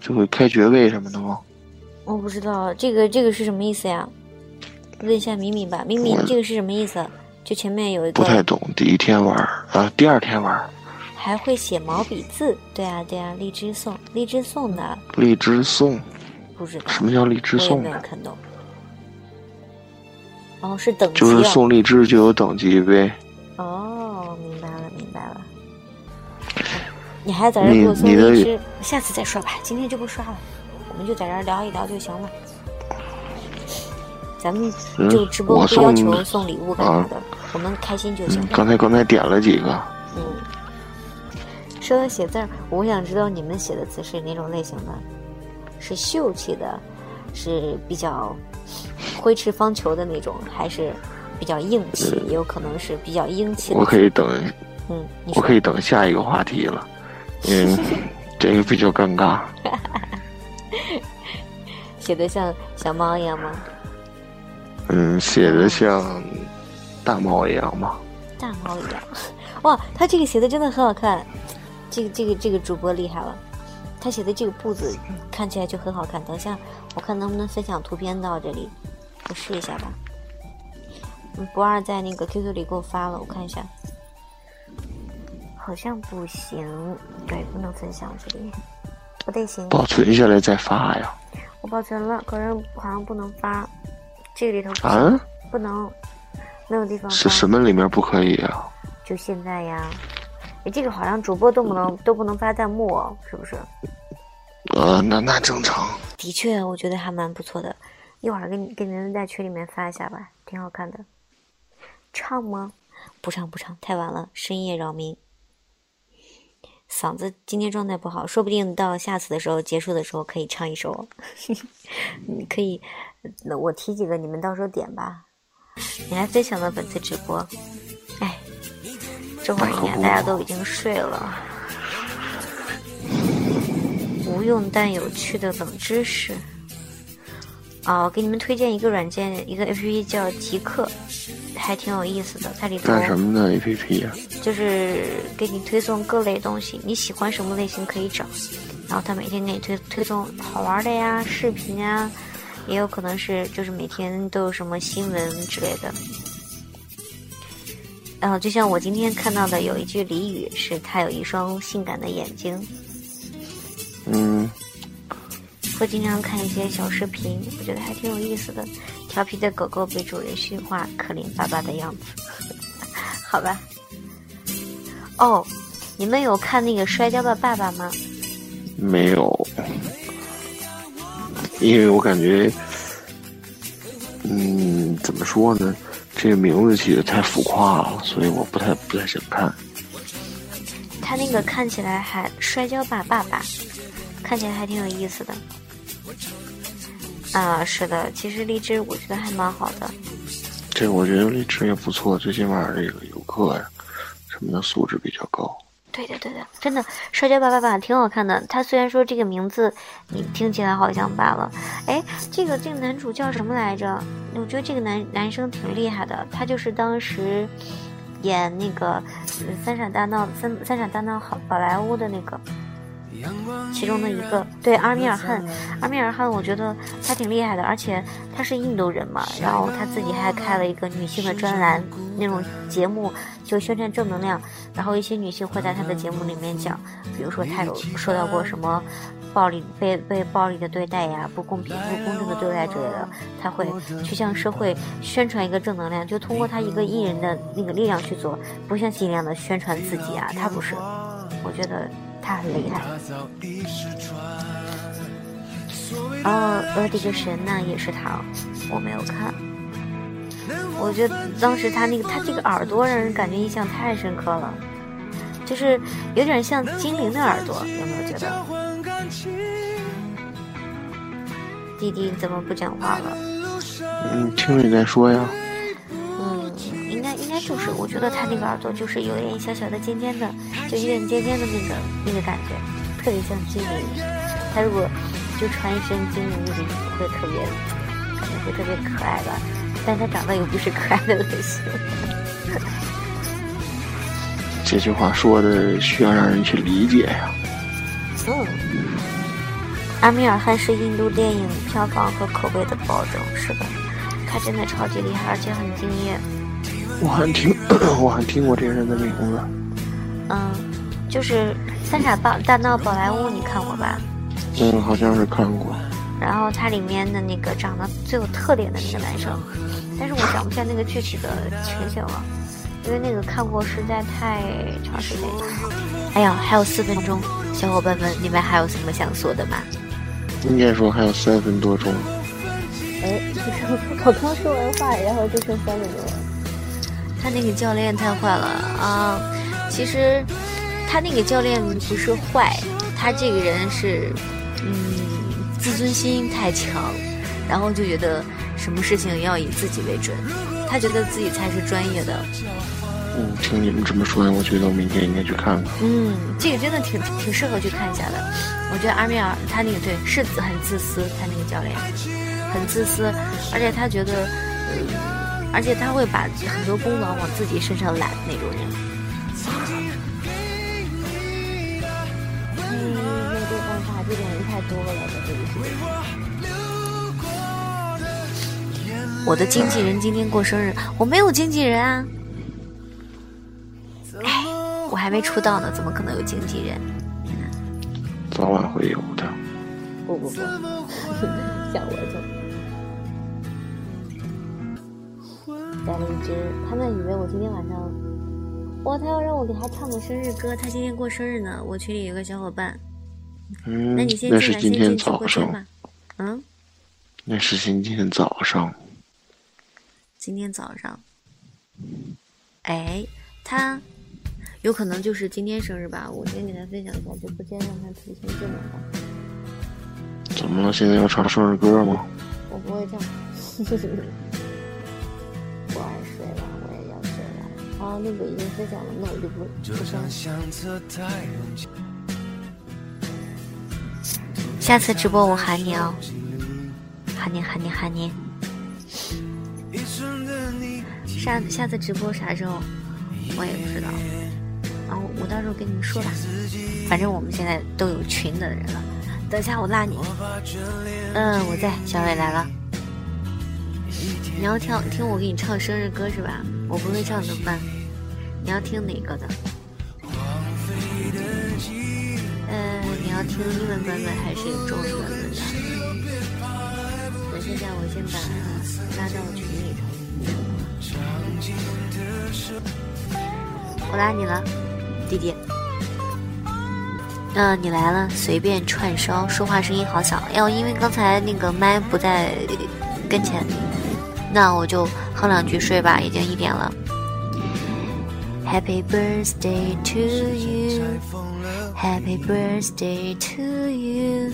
就会开爵位什么的吗？我不知道这个这个是什么意思呀？问一下敏敏吧，敏敏，这个是什么意思？就前面有一个不太懂。第一天玩啊，第二天玩还会写毛笔字，对啊对啊，荔枝送荔枝送的，荔枝送不知道什么叫荔枝送？没有看懂。哦，是等级，就是送荔枝就有等级呗。哦，明白了明白了。你还在这给我送荔枝，下次再说吧，今天就不刷了。我们就在这聊一聊就行了，咱们就直播不要求送礼物干嘛的，我们开心就行。刚才刚才点了几个。嗯，说到写字儿，我想知道你们写的字是哪种类型的？是秀气的，是比较挥斥方遒的那种，还是比较硬气？也有可能是比较英气的。我可以等，嗯，我可以等下一个话题了，因为这个比较尴尬。写的像小猫一样吗？嗯，写的像大猫一样吗？大猫一样，哇，他这个写的真的很好看，这个这个这个主播厉害了，他写的这个步子看起来就很好看。等一下，我看能不能分享图片到这里，我试一下吧。嗯，不二在那个 QQ 里给我发了，我看一下，好像不行，对，不能分享这里。不得行，保存下来再发呀。我保存了，可是好像不能发。这里头啊，不能，没有地方。是什么里面不可以啊？就现在呀，你这个好像主播都不能都不能发弹幕，哦，是不是？呃，那那正常。的确，我觉得还蛮不错的。一会儿给你给你们在群里面发一下吧，挺好看的。唱吗？不唱不唱，太晚了，深夜扰民。嗓子今天状态不好，说不定到下次的时候结束的时候可以唱一首。你可以，那我提几个，你们到时候点吧。你还分享了本次直播，哎，这会儿应该大家都已经睡了。无用但有趣的冷知识。哦，给你们推荐一个软件，一个 APP 叫极客。还挺有意思的，它里头干什么的 A P P 呀？就是给你推送各类东西，你喜欢什么类型可以找，然后它每天给你推推送好玩的呀、视频呀，也有可能是就是每天都有什么新闻之类的。然后就像我今天看到的有一句俚语，是他有一双性感的眼睛。嗯。会经常看一些小视频，我觉得还挺有意思的。调皮的狗狗被主人驯化，可怜巴巴的样子。好吧。哦，你们有看那个《摔跤的爸爸》吗？没有，因为我感觉，嗯，怎么说呢？这个名字起的太浮夸了，所以我不太不太想看。他那个看起来还《摔跤吧，爸爸》，看起来还挺有意思的。啊，是的，其实荔枝我觉得还蛮好的。这我觉得荔枝也不错，最起码这个游客呀什么的素质比较高。对的对的，真的《摔跤吧爸爸》挺好看的。他虽然说这个名字你听起来好像罢了，哎，这个这个男主叫什么来着？我觉得这个男男生挺厉害的，他就是当时演那个《三傻大闹三三傻大闹好宝莱坞》的那个。其中的一个对阿米尔汗，阿米尔汗，我觉得他挺厉害的，而且他是印度人嘛，然后他自己还开了一个女性的专栏，那种节目就宣传正能量，然后一些女性会在他的节目里面讲，比如说他有说到过什么暴力被被暴力的对待呀，不公平不公正的对待之类的，他会去向社会宣传一个正能量，就通过他一个艺人的那个力量去做，不像尽量的宣传自己啊，他不是，我觉得。他很厉害。哦，呃，这个神呢也是他，我没有看。我觉得当时他那个他这个耳朵让人感觉印象太深刻了，就是有点像精灵的耳朵，有没有觉得？弟弟怎么不讲话了？嗯，听你在说呀。嗯，应该应该就是，我觉得他那个耳朵就是有点小小的尖尖的，就有点尖尖的那个那个感觉，特别像精灵。他如果就穿一身精灵的衣服，会特别，感觉会特别可爱吧？但他长得又不是可爱的类型。这句话说的需要让人去理解呀。嗯。阿米尔汗是印度电影票房和口碑的保证，是吧，他真的超级厉害，而且很敬业。我还听，我还听过这个人的名字。嗯，就是《三傻大大闹宝莱坞》，你看过吧？嗯，好像是看过。然后它里面的那个长得最有特点的那个男生，但是我想不起来那个具体的情形了，因为那个看过实在太长时间了。哎呀，还有四分钟，小伙伴们，你们还有什么想说的吗？应该说还有三分多钟。哎，我刚说完话，然后就剩三分钟了。他那个教练太坏了啊！其实他那个教练不是坏，他这个人是，嗯，自尊心太强，然后就觉得什么事情要以自己为准，他觉得自己才是专业的。嗯，听你们这么说，我觉得我明天应该去看看。嗯，这个真的挺挺适合去看一下的。我觉得阿米尔他那个对是很自私，他那个教练很自私，而且他觉得，嗯。而且他会把很多功劳往自己身上揽那种人。嗯，没有办法，这种人太多了，在这里。我的经纪人今天过生日，我没有经纪人啊。哎，我还没出道呢，怎么可能有经纪人？早晚会有的。不不不，像 我就。带了一只，他们以为我今天晚上，哇，他要让我给他唱个生日歌，他今天过生日呢。我群里有个小伙伴，嗯，那你先进来，先进去过生吧。嗯，那是今天早上。今天早上，哎，他有可能就是今天生日吧？我先给他分享一下直播间，让他提前进来吧。怎么了？现在要唱生日歌吗？我不会唱。啊，那个已经分享了，那我就不不上。下次直播我喊你哦，喊你喊你喊你。下下次直播啥时候？我也不知道。然后我到时候跟你们说吧。反正我们现在都有群的人了。等下我拉你。嗯，我在。小伟来了。你要听听我给你唱生日歌是吧？我不会唱怎么办？你要听哪个的？呃，你要听英文版本还是中文版本的？我现在我先把拉到群里头。我拉你了，弟弟。嗯，你来了，随便串烧，说话声音好小。要因为刚才那个麦不在跟前。那我就哼两句睡吧，已经一点了。Happy birthday to you, Happy birthday to you,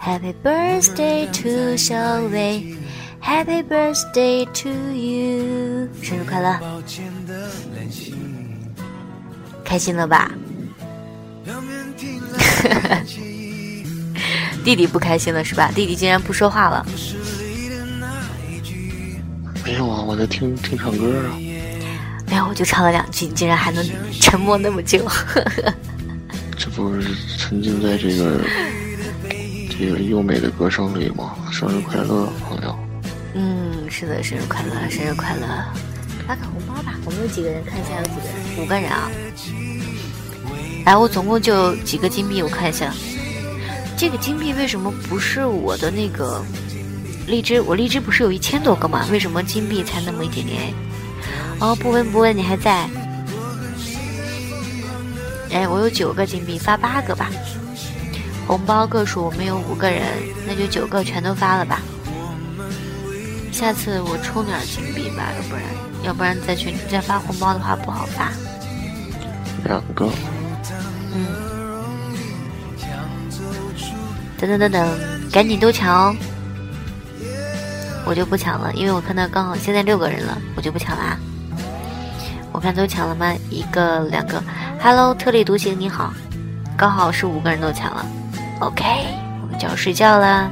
Happy birthday to 小薇，Happy birthday to you，生日快乐！开心了吧？弟弟不开心了是吧？弟弟竟然不说话了。没有啊，我在听听唱歌啊。没有，我就唱了两句，你竟然还能沉默那么久。这不是沉浸在这个这个优美的歌声里吗？生日快乐，朋友。嗯，是的，生日快乐，生日快乐！发个红包吧，我们有几个人？看一下有几个人？五个人啊。哎，我总共就几个金币，我看一下。这个金币为什么不是我的那个荔枝？我荔枝不是有一千多个吗？为什么金币才那么一点点？哦，不闻不问，你还在？哎，我有九个金币，发八个吧。红包个数我们有五个人，那就九个全都发了吧。下次我充点金币吧，要不然要不然再去再发红包的话不好发。两个。嗯。等等等等，赶紧都抢哦！我就不抢了，因为我看到刚好现在六个人了，我就不抢啦。我看都抢了吗？一个两个。Hello，特立独行，你好。刚好是五个人都抢了。OK，我们就要睡觉啦。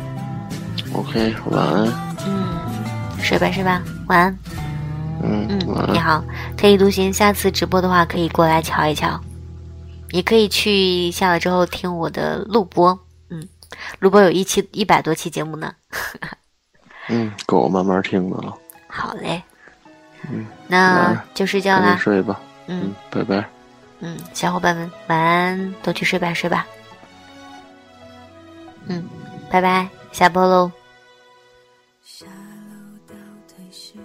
OK，晚安。嗯。睡吧睡吧，晚安。嗯嗯，你好，特立独行。下次直播的话，可以过来瞧一瞧。也可以去下了之后听我的录播。嗯，录播有一期一百多期节目呢。嗯，够我慢慢听的了。好嘞。嗯，那就睡觉啦。睡吧。嗯，拜拜。嗯，小伙伴们晚安，都去睡吧睡吧。嗯，拜拜，下播喽。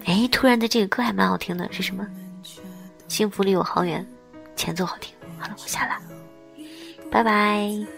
哎，突然的这个歌还蛮好听的，是什么？幸福离我好远，前奏好听。好了，我下了，拜拜。